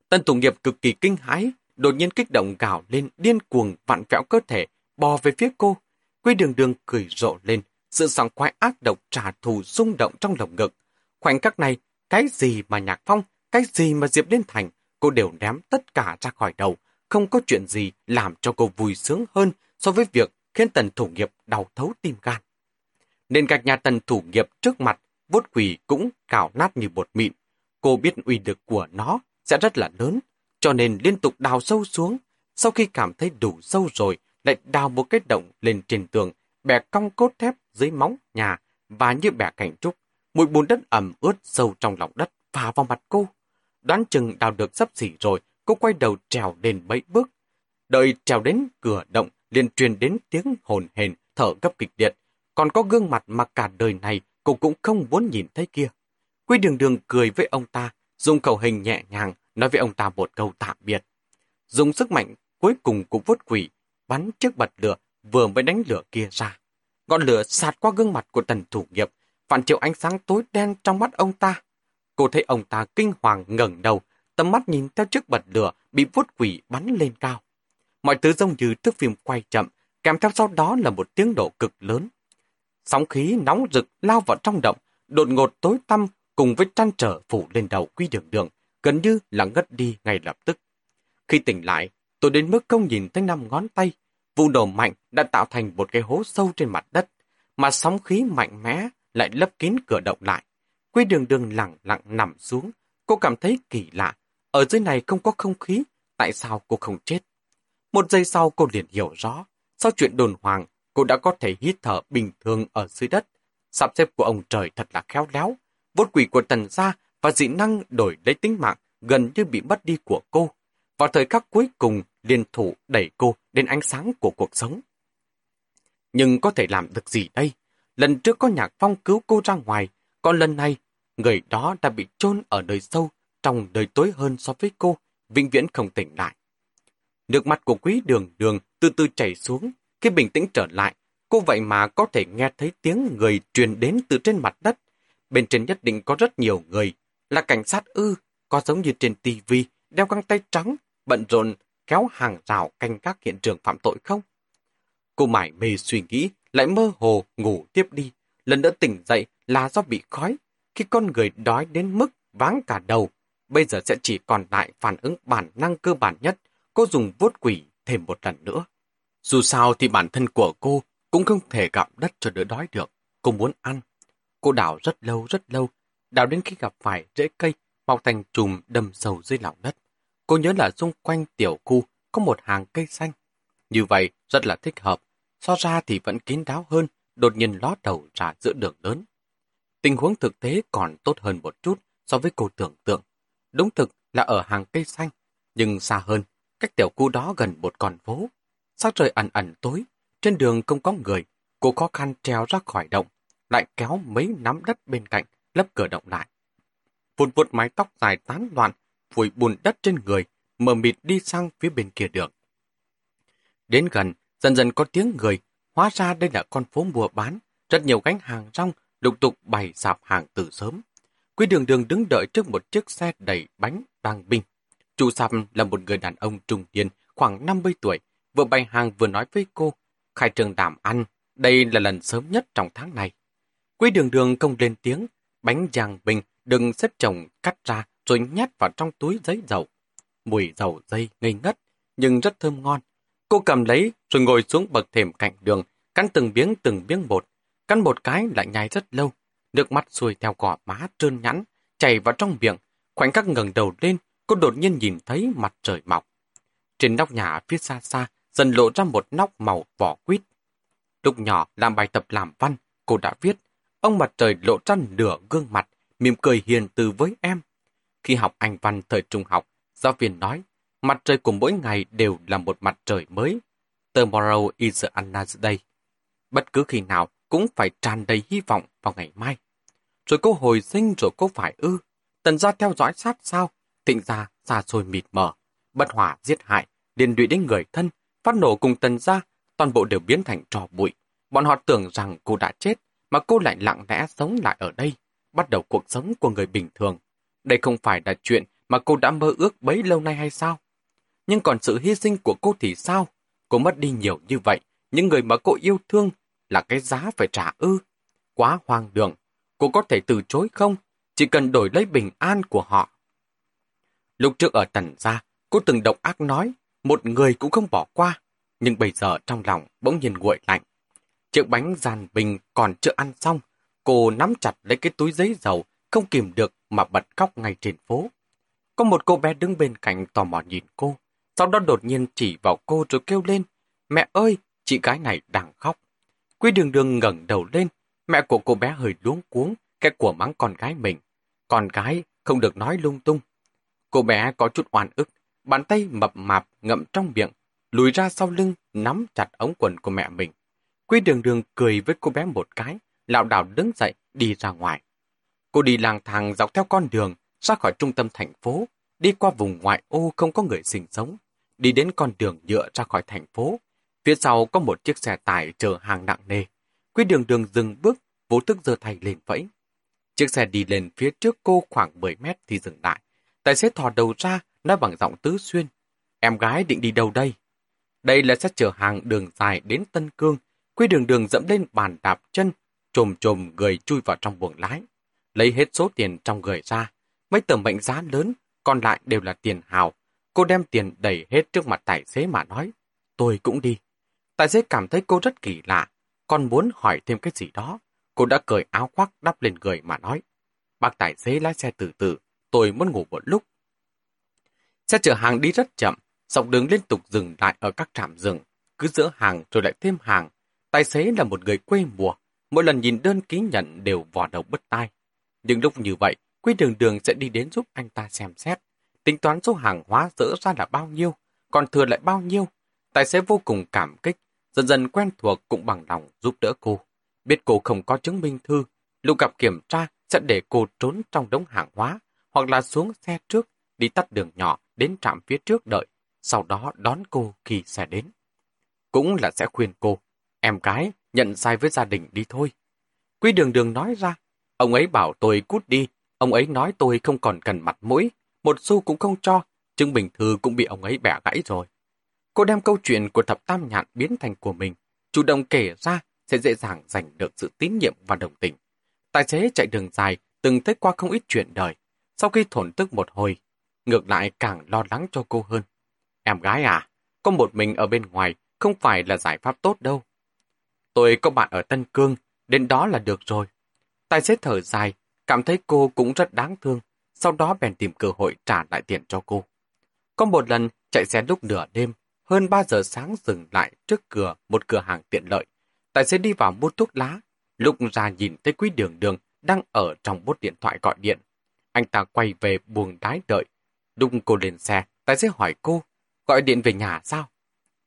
Speaker 1: Tần Thủ Nghiệp cực kỳ kinh hãi, đột nhiên kích động gào lên điên cuồng vặn vẹo cơ thể, bò về phía cô. Quy đường đường cười rộ lên, sự sảng khoái ác độc trả thù rung động trong lồng ngực. Khoảnh khắc này, cái gì mà Nhạc Phong, cái gì mà Diệp Liên Thành, cô đều ném tất cả ra khỏi đầu. Không có chuyện gì làm cho cô vui sướng hơn so với việc khiến tần thủ nghiệp đau thấu tim gan. Nên gạch nhà tần thủ nghiệp trước mặt, vuốt quỳ cũng cào nát như bột mịn. Cô biết uy lực của nó sẽ rất là lớn, cho nên liên tục đào sâu xuống. Sau khi cảm thấy đủ sâu rồi, lại đào một cái động lên trên tường, bẻ cong cốt thép dưới móng nhà và như bẻ cảnh trúc. Mùi bùn đất ẩm ướt sâu trong lòng đất phà vào mặt cô. Đoán chừng đào được sắp xỉ rồi, cô quay đầu trèo lên mấy bước. Đợi trèo đến cửa động, liền truyền đến tiếng hồn hền, thở gấp kịch liệt. Còn có gương mặt mà cả đời này cô cũng không muốn nhìn thấy kia. Quy đường đường cười với ông ta, dùng khẩu hình nhẹ nhàng, nói với ông ta một câu tạm biệt. Dùng sức mạnh cuối cùng cũng vốt quỷ, bắn chiếc bật lửa vừa mới đánh lửa kia ra. Ngọn lửa sạt qua gương mặt của tần thủ nghiệp, phản chiếu ánh sáng tối đen trong mắt ông ta. Cô thấy ông ta kinh hoàng ngẩng đầu, tầm mắt nhìn theo chiếc bật lửa bị vuốt quỷ bắn lên cao. Mọi thứ giống như thước phim quay chậm, kèm theo sau đó là một tiếng nổ cực lớn. Sóng khí nóng rực lao vào trong động, đột ngột tối tăm cùng với trăn trở phủ lên đầu quy đường đường, gần như là ngất đi ngay lập tức. Khi tỉnh lại, tôi đến mức không nhìn thấy năm ngón tay. vụ nổ mạnh đã tạo thành một cái hố sâu trên mặt đất, mà sóng khí mạnh mẽ lại lấp kín cửa động lại. Quy đường đường lặng lặng nằm xuống, cô cảm thấy kỳ lạ. Ở dưới này không có không khí, tại sao cô không chết? Một giây sau cô liền hiểu rõ, sau chuyện đồn hoàng, cô đã có thể hít thở bình thường ở dưới đất. Sắp xếp của ông trời thật là khéo léo. Vốt quỷ của tần gia và dị năng đổi lấy tính mạng gần như bị mất đi của cô. Vào thời khắc cuối cùng, liên thủ đẩy cô đến ánh sáng của cuộc sống. Nhưng có thể làm được gì đây? Lần trước có nhạc phong cứu cô ra ngoài, còn lần này, người đó đã bị chôn ở nơi sâu, trong đời tối hơn so với cô, vĩnh viễn không tỉnh lại. Nước mắt của quý đường đường từ từ chảy xuống, khi bình tĩnh trở lại, cô vậy mà có thể nghe thấy tiếng người truyền đến từ trên mặt đất. Bên trên nhất định có rất nhiều người, là cảnh sát ư, có giống như trên tivi đeo găng tay trắng, bận rộn kéo hàng rào canh các hiện trường phạm tội không? Cô mải mê suy nghĩ, lại mơ hồ ngủ tiếp đi. Lần nữa tỉnh dậy là do bị khói. Khi con người đói đến mức váng cả đầu, bây giờ sẽ chỉ còn lại phản ứng bản năng cơ bản nhất. Cô dùng vuốt quỷ thêm một lần nữa. Dù sao thì bản thân của cô cũng không thể gặm đất cho đỡ đói được. Cô muốn ăn. Cô đào rất lâu rất lâu, đào đến khi gặp phải rễ cây mọc thành chùm đâm sâu dưới lòng đất. Cô nhớ là xung quanh tiểu khu có một hàng cây xanh. Như vậy rất là thích hợp. So ra thì vẫn kín đáo hơn, đột nhiên ló đầu ra giữa đường lớn. Tình huống thực tế còn tốt hơn một chút so với cô tưởng tượng. Đúng thực là ở hàng cây xanh, nhưng xa hơn, cách tiểu khu đó gần một con phố. Sắc trời ẩn ẩn tối, trên đường không có người, cô khó khăn treo ra khỏi động, lại kéo mấy nắm đất bên cạnh, lấp cửa động lại. Vụt vụt mái tóc dài tán loạn, vùi bùn đất trên người, mờ mịt đi sang phía bên kia đường. Đến gần, dần dần có tiếng người, hóa ra đây là con phố mua bán, rất nhiều gánh hàng rong lục tục bày sạp hàng từ sớm. Quý đường đường đứng đợi trước một chiếc xe đầy bánh đang binh. Chu Sam là một người đàn ông trung niên, khoảng 50 tuổi, vừa bày hàng vừa nói với cô, khai trường đảm ăn, đây là lần sớm nhất trong tháng này. Quý đường đường không lên tiếng, bánh giang bình đừng xếp chồng cắt ra rồi nhét vào trong túi giấy dầu. Mùi dầu dây ngây ngất, nhưng rất thơm ngon. Cô cầm lấy rồi ngồi xuống bậc thềm cạnh đường, cắn từng miếng từng miếng bột. Cắn một cái lại nhai rất lâu, nước mắt xuôi theo cỏ má trơn nhẵn, chảy vào trong miệng. Khoảnh khắc ngẩng đầu lên, cô đột nhiên nhìn thấy mặt trời mọc. Trên nóc nhà phía xa xa, dần lộ ra một nóc màu vỏ quýt. Lúc nhỏ làm bài tập làm văn, cô đã viết, ông mặt trời lộ ra nửa gương mặt, mỉm cười hiền từ với em. Khi học Anh văn thời trung học, giáo viên nói, mặt trời của mỗi ngày đều là một mặt trời mới. Tomorrow is another day. Bất cứ khi nào cũng phải tràn đầy hy vọng vào ngày mai. Rồi cô hồi sinh rồi cô phải ư. Tần gia theo dõi sát sao, tịnh gia xa xôi mịt mờ. Bất hỏa giết hại, liên lụy đến người thân, phát nổ cùng tần gia, toàn bộ đều biến thành trò bụi. Bọn họ tưởng rằng cô đã chết, mà cô lại lặng lẽ sống lại ở đây, bắt đầu cuộc sống của người bình thường. Đây không phải là chuyện mà cô đã mơ ước bấy lâu nay hay sao? Nhưng còn sự hy sinh của cô thì sao? Cô mất đi nhiều như vậy, những người mà cô yêu thương là cái giá phải trả ư. Quá hoang đường, cô có thể từ chối không? Chỉ cần đổi lấy bình an của họ. Lúc trước ở tần gia, cô từng độc ác nói, một người cũng không bỏ qua. Nhưng bây giờ trong lòng bỗng nhiên nguội lạnh. Chiếc bánh giàn bình còn chưa ăn xong, cô nắm chặt lấy cái túi giấy dầu, không kìm được mà bật khóc ngay trên phố. Có một cô bé đứng bên cạnh tò mò nhìn cô, sau đó đột nhiên chỉ vào cô rồi kêu lên, mẹ ơi, chị gái này đang khóc. Quý đường đường ngẩng đầu lên, mẹ của cô bé hơi luống cuống, cái của mắng con gái mình. Con gái không được nói lung tung. Cô bé có chút oan ức, bàn tay mập mạp ngậm trong miệng, lùi ra sau lưng, nắm chặt ống quần của mẹ mình. Quý đường đường cười với cô bé một cái, lạo đảo đứng dậy, đi ra ngoài. Cô đi lang thang dọc theo con đường, ra khỏi trung tâm thành phố, đi qua vùng ngoại ô không có người sinh sống, đi đến con đường nhựa ra khỏi thành phố. Phía sau có một chiếc xe tải chở hàng nặng nề. Quý đường đường dừng bước, vô thức giơ tay lên vẫy. Chiếc xe đi lên phía trước cô khoảng 10 mét thì dừng lại. Tài xế thò đầu ra, nói bằng giọng tứ xuyên. Em gái định đi đâu đây? Đây là xe chở hàng đường dài đến Tân Cương. Quy đường đường dẫm lên bàn đạp chân, trồm trồm người chui vào trong buồng lái. Lấy hết số tiền trong người ra. Mấy tờ mệnh giá lớn, còn lại đều là tiền hào. Cô đem tiền đẩy hết trước mặt tài xế mà nói. Tôi cũng đi. Tài xế cảm thấy cô rất kỳ lạ, còn muốn hỏi thêm cái gì đó. Cô đã cởi áo khoác đắp lên người mà nói. Bác tài xế lái xe từ từ, tôi muốn ngủ một lúc. Xe chở hàng đi rất chậm, dọc đường liên tục dừng lại ở các trạm dừng, cứ giữa hàng rồi lại thêm hàng. Tài xế là một người quê mùa, mỗi lần nhìn đơn ký nhận đều vò đầu bứt tai. Nhưng lúc như vậy, Quý đường đường sẽ đi đến giúp anh ta xem xét, tính toán số hàng hóa dỡ ra là bao nhiêu, còn thừa lại bao nhiêu. Tài xế vô cùng cảm kích, dần dần quen thuộc cũng bằng lòng giúp đỡ cô. Biết cô không có chứng minh thư, lúc gặp kiểm tra sẽ để cô trốn trong đống hàng hóa, hoặc là xuống xe trước, đi tắt đường nhỏ đến trạm phía trước đợi, sau đó đón cô khi xe đến. Cũng là sẽ khuyên cô, em gái, nhận sai với gia đình đi thôi. quý đường đường nói ra, ông ấy bảo tôi cút đi, ông ấy nói tôi không còn cần mặt mũi, một xu cũng không cho, chứng bình thư cũng bị ông ấy bẻ gãy rồi. Cô đem câu chuyện của thập tam nhạn biến thành của mình, chủ động kể ra sẽ dễ dàng giành được sự tín nhiệm và đồng tình. Tài xế chạy đường dài, từng thấy qua không ít chuyện đời. Sau khi thổn tức một hồi, ngược lại càng lo lắng cho cô hơn. Em gái à, có một mình ở bên ngoài không phải là giải pháp tốt đâu. Tôi có bạn ở Tân Cương, đến đó là được rồi. Tài xế thở dài, cảm thấy cô cũng rất đáng thương, sau đó bèn tìm cơ hội trả lại tiền cho cô. Có một lần chạy xe lúc nửa đêm, hơn 3 giờ sáng dừng lại trước cửa một cửa hàng tiện lợi. Tài xế đi vào mua thuốc lá, lúc ra nhìn thấy quý đường đường đang ở trong bốt điện thoại gọi điện. Anh ta quay về buồng đái đợi. Lúc cô lên xe, tài xế hỏi cô, gọi điện về nhà sao?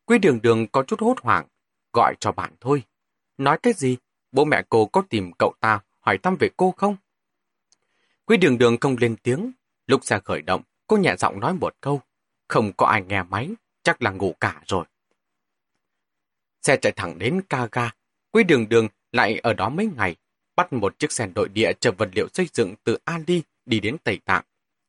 Speaker 1: Quý đường đường có chút hốt hoảng, gọi cho bạn thôi. Nói cái gì? Bố mẹ cô có tìm cậu ta hỏi thăm về cô không? Quý đường đường không lên tiếng. Lúc xe khởi động, cô nhẹ giọng nói một câu. Không có ai nghe máy, chắc là ngủ cả rồi. Xe chạy thẳng đến Kaga. Quý đường đường lại ở đó mấy ngày, bắt một chiếc xe nội địa chở vật liệu xây dựng từ Ali đi đến Tây Tạng.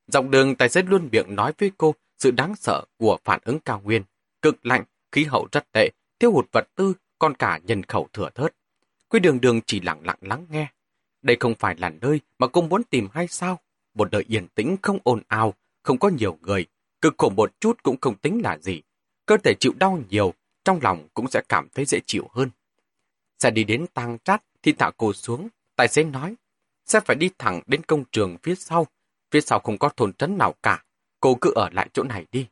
Speaker 1: Dọc đường tài xế luôn miệng nói với cô sự đáng sợ của phản ứng cao nguyên. Cực lạnh, khí hậu rất tệ, thiếu hụt vật tư, còn cả nhân khẩu thừa thớt. Quý đường đường chỉ lặng lặng lắng nghe. Đây không phải là nơi mà cô muốn tìm hay sao? Một đời yên tĩnh không ồn ào, không có nhiều người, cực khổ một chút cũng không tính là gì. Cơ thể chịu đau nhiều, trong lòng cũng sẽ cảm thấy dễ chịu hơn. Sẽ đi đến tang trát thì thả cô xuống, tài xế nói. Sẽ phải đi thẳng đến công trường phía sau, phía sau không có thôn trấn nào cả, cô cứ ở lại chỗ này đi.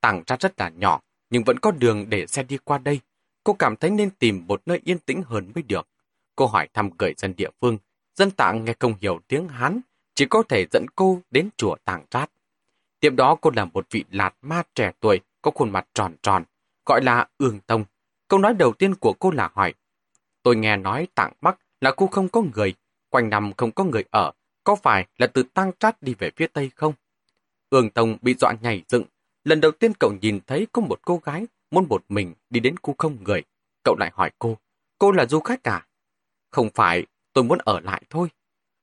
Speaker 1: Tàng trát rất là nhỏ, nhưng vẫn có đường để xe đi qua đây. Cô cảm thấy nên tìm một nơi yên tĩnh hơn mới được. Cô hỏi thăm người dân địa phương, dân tạng nghe không hiểu tiếng Hán, chỉ có thể dẫn cô đến chùa Tàng Trát. Tiếp đó cô là một vị lạt ma trẻ tuổi, có khuôn mặt tròn tròn, gọi là Ương Tông. Câu nói đầu tiên của cô là hỏi, tôi nghe nói Tạng Bắc là khu không có người, quanh năm không có người ở, có phải là từ tăng Trát đi về phía Tây không? Ương Tông bị dọa nhảy dựng, lần đầu tiên cậu nhìn thấy có một cô gái muốn một mình đi đến khu không người. Cậu lại hỏi cô, cô là du khách à? Không phải, tôi muốn ở lại thôi.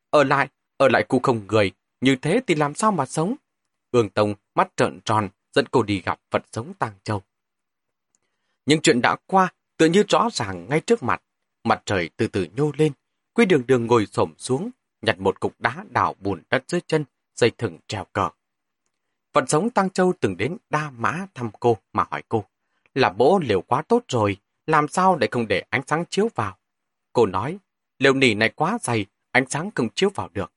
Speaker 1: Ở lại, ở lại khu không người, như thế thì làm sao mà sống? Ương Tông mắt trợn tròn, dẫn cô đi gặp Phật sống Tàng Châu. Những chuyện đã qua, tự như rõ ràng ngay trước mặt. Mặt trời từ từ nhô lên, Quy đường đường ngồi xổm xuống, nhặt một cục đá đào bùn đất dưới chân, dây thừng treo cờ. phận sống Tăng Châu từng đến đa mã thăm cô mà hỏi cô, là bố liều quá tốt rồi, làm sao để không để ánh sáng chiếu vào? Cô nói, liều nỉ này quá dày, ánh sáng không chiếu vào được.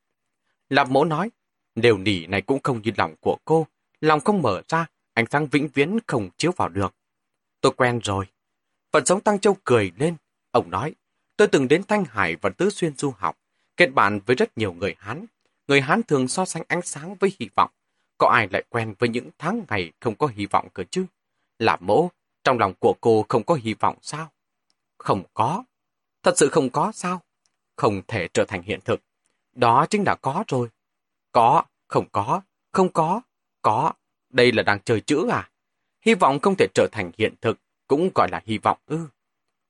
Speaker 1: Lạp mỗ nói, liều nỉ này cũng không như lòng của cô, lòng không mở ra, ánh sáng vĩnh viễn không chiếu vào được. Tôi quen rồi. phận sống Tăng Châu cười lên. Ông nói, tôi từng đến Thanh Hải và Tứ Xuyên du học, kết bạn với rất nhiều người Hán. Người Hán thường so sánh ánh sáng với hy vọng. Có ai lại quen với những tháng ngày không có hy vọng cơ chứ? Là mỗ, trong lòng của cô không có hy vọng sao? Không có. Thật sự không có sao? Không thể trở thành hiện thực. Đó chính là có rồi. Có, không có, không có, có. Đây là đang chơi chữ à? Hy vọng không thể trở thành hiện thực, cũng gọi là hy vọng ư.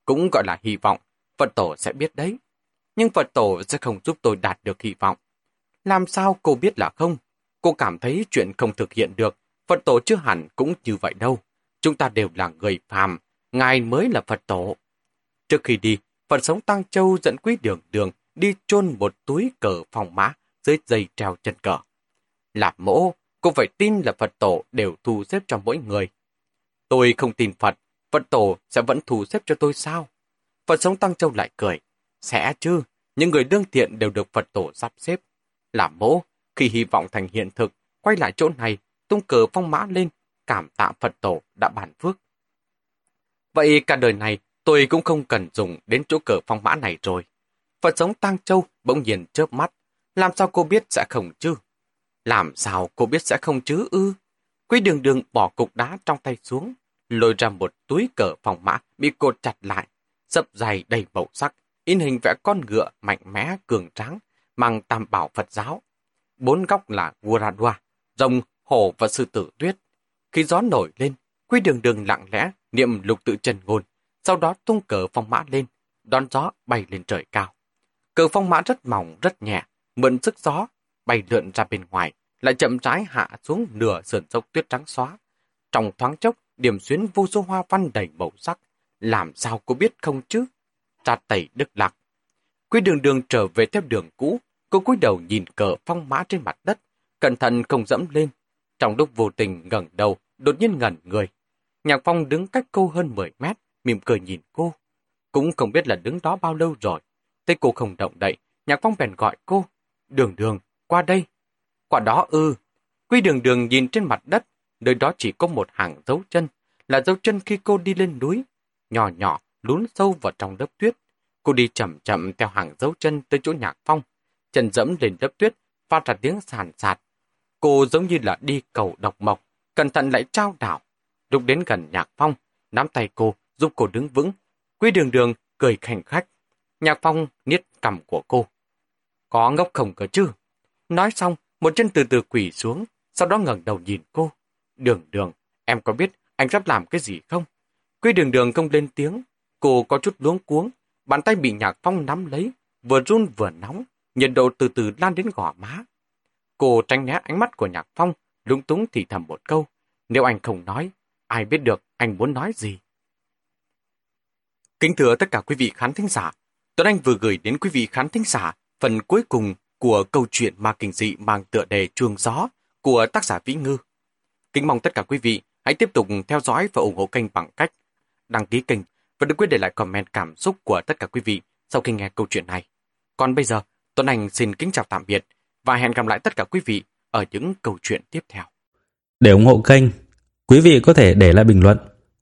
Speaker 1: Cũng gọi là hy vọng, Phật tổ sẽ biết đấy. Nhưng Phật tổ sẽ không giúp tôi đạt được hy vọng. Làm sao cô biết là không? Cô cảm thấy chuyện không thực hiện được, Phật tổ chưa hẳn cũng như vậy đâu. Chúng ta đều là người phàm, Ngài mới là Phật tổ. Trước khi đi, Phật sống Tăng Châu dẫn quý đường đường đi chôn một túi cờ phòng mã dưới dây treo chân cờ. Lạp mỗ, cô phải tin là Phật tổ đều thu xếp cho mỗi người. Tôi không tin Phật, Phật tổ sẽ vẫn thu xếp cho tôi sao? Phật sống Tăng Châu lại cười. Sẽ chứ, những người đương thiện đều được Phật tổ sắp xếp. Làm mẫu, khi hy vọng thành hiện thực, quay lại chỗ này, tung cờ phong mã lên, cảm tạ Phật tổ đã bản phước. Vậy cả đời này, tôi cũng không cần dùng đến chỗ cờ phong mã này rồi. Phật sống Tăng Châu bỗng nhiên chớp mắt. Làm sao cô biết sẽ không chứ? Làm sao cô biết sẽ không chứ ư? Quý đường đường bỏ cục đá trong tay xuống, lôi ra một túi cờ phòng mã bị cột chặt lại, sập dày đầy màu sắc, in hình vẽ con ngựa mạnh mẽ cường tráng, mang tam bảo Phật giáo. Bốn góc là Guradua, rồng, hổ và sư tử tuyết. Khi gió nổi lên, quy đường đường lặng lẽ niệm lục tự trần ngôn, sau đó tung cờ phong mã lên, đón gió bay lên trời cao. Cờ phong mã rất mỏng, rất nhẹ, mượn sức gió, bay lượn ra bên ngoài, lại chậm rãi hạ xuống nửa sườn dốc tuyết trắng xóa. Trong thoáng chốc, điểm xuyến vô số hoa văn đầy màu sắc. Làm sao cô biết không chứ? Ra tẩy đức lạc. Quý đường đường trở về theo đường cũ, cô cúi đầu nhìn cờ phong mã trên mặt đất, cẩn thận không dẫm lên. Trong lúc vô tình ngẩng đầu, đột nhiên ngẩn người. Nhạc phong đứng cách cô hơn 10 mét, mỉm cười nhìn cô. Cũng không biết là đứng đó bao lâu rồi. Thấy cô không động đậy, nhạc phong bèn gọi cô. Đường đường, qua đây. Quả đó ư. Quy đường đường nhìn trên mặt đất, nơi đó chỉ có một hàng dấu chân, là dấu chân khi cô đi lên núi. Nhỏ nhỏ, lún sâu vào trong lớp tuyết. Cô đi chậm chậm theo hàng dấu chân tới chỗ nhạc phong. Chân dẫm lên lớp tuyết, phát ra tiếng sàn sạt. Cô giống như là đi cầu độc mộc, cẩn thận lại trao đảo. Lúc đến gần nhạc phong, nắm tay cô, giúp cô đứng vững. Quy đường đường cười khảnh khách. Nhạc phong niết cầm của cô. Có ngốc không cơ chứ? Nói xong, một chân từ từ quỳ xuống, sau đó ngẩng đầu nhìn cô. Đường đường, em có biết anh sắp làm cái gì không? Quy đường đường không lên tiếng, cô có chút luống cuống, bàn tay bị nhạc phong nắm lấy, vừa run vừa nóng, nhiệt độ từ từ lan đến gò má. Cô tránh né ánh mắt của nhạc phong, lúng túng thì thầm một câu. Nếu anh không nói, ai biết được anh muốn nói gì? Kính thưa tất cả quý vị khán thính giả, Tuấn Anh vừa gửi đến quý vị khán thính giả phần cuối cùng của câu chuyện ma kinh dị mang tựa đề Chuông Gió của tác giả Vĩ Ngư. Kính mong tất cả quý vị hãy tiếp tục theo dõi và ủng hộ kênh bằng cách đăng ký kênh và đừng quên để lại comment cảm xúc của tất cả quý vị sau khi nghe câu chuyện này. Còn bây giờ, Tuấn Anh xin kính chào tạm biệt và hẹn gặp lại tất cả quý vị ở những câu chuyện tiếp theo.
Speaker 2: Để ủng hộ kênh, quý vị có thể để lại bình luận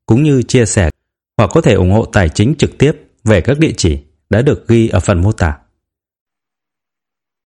Speaker 2: cũng như chia sẻ hoặc có thể ủng hộ tài chính trực tiếp về các địa chỉ đã được ghi ở phần mô tả.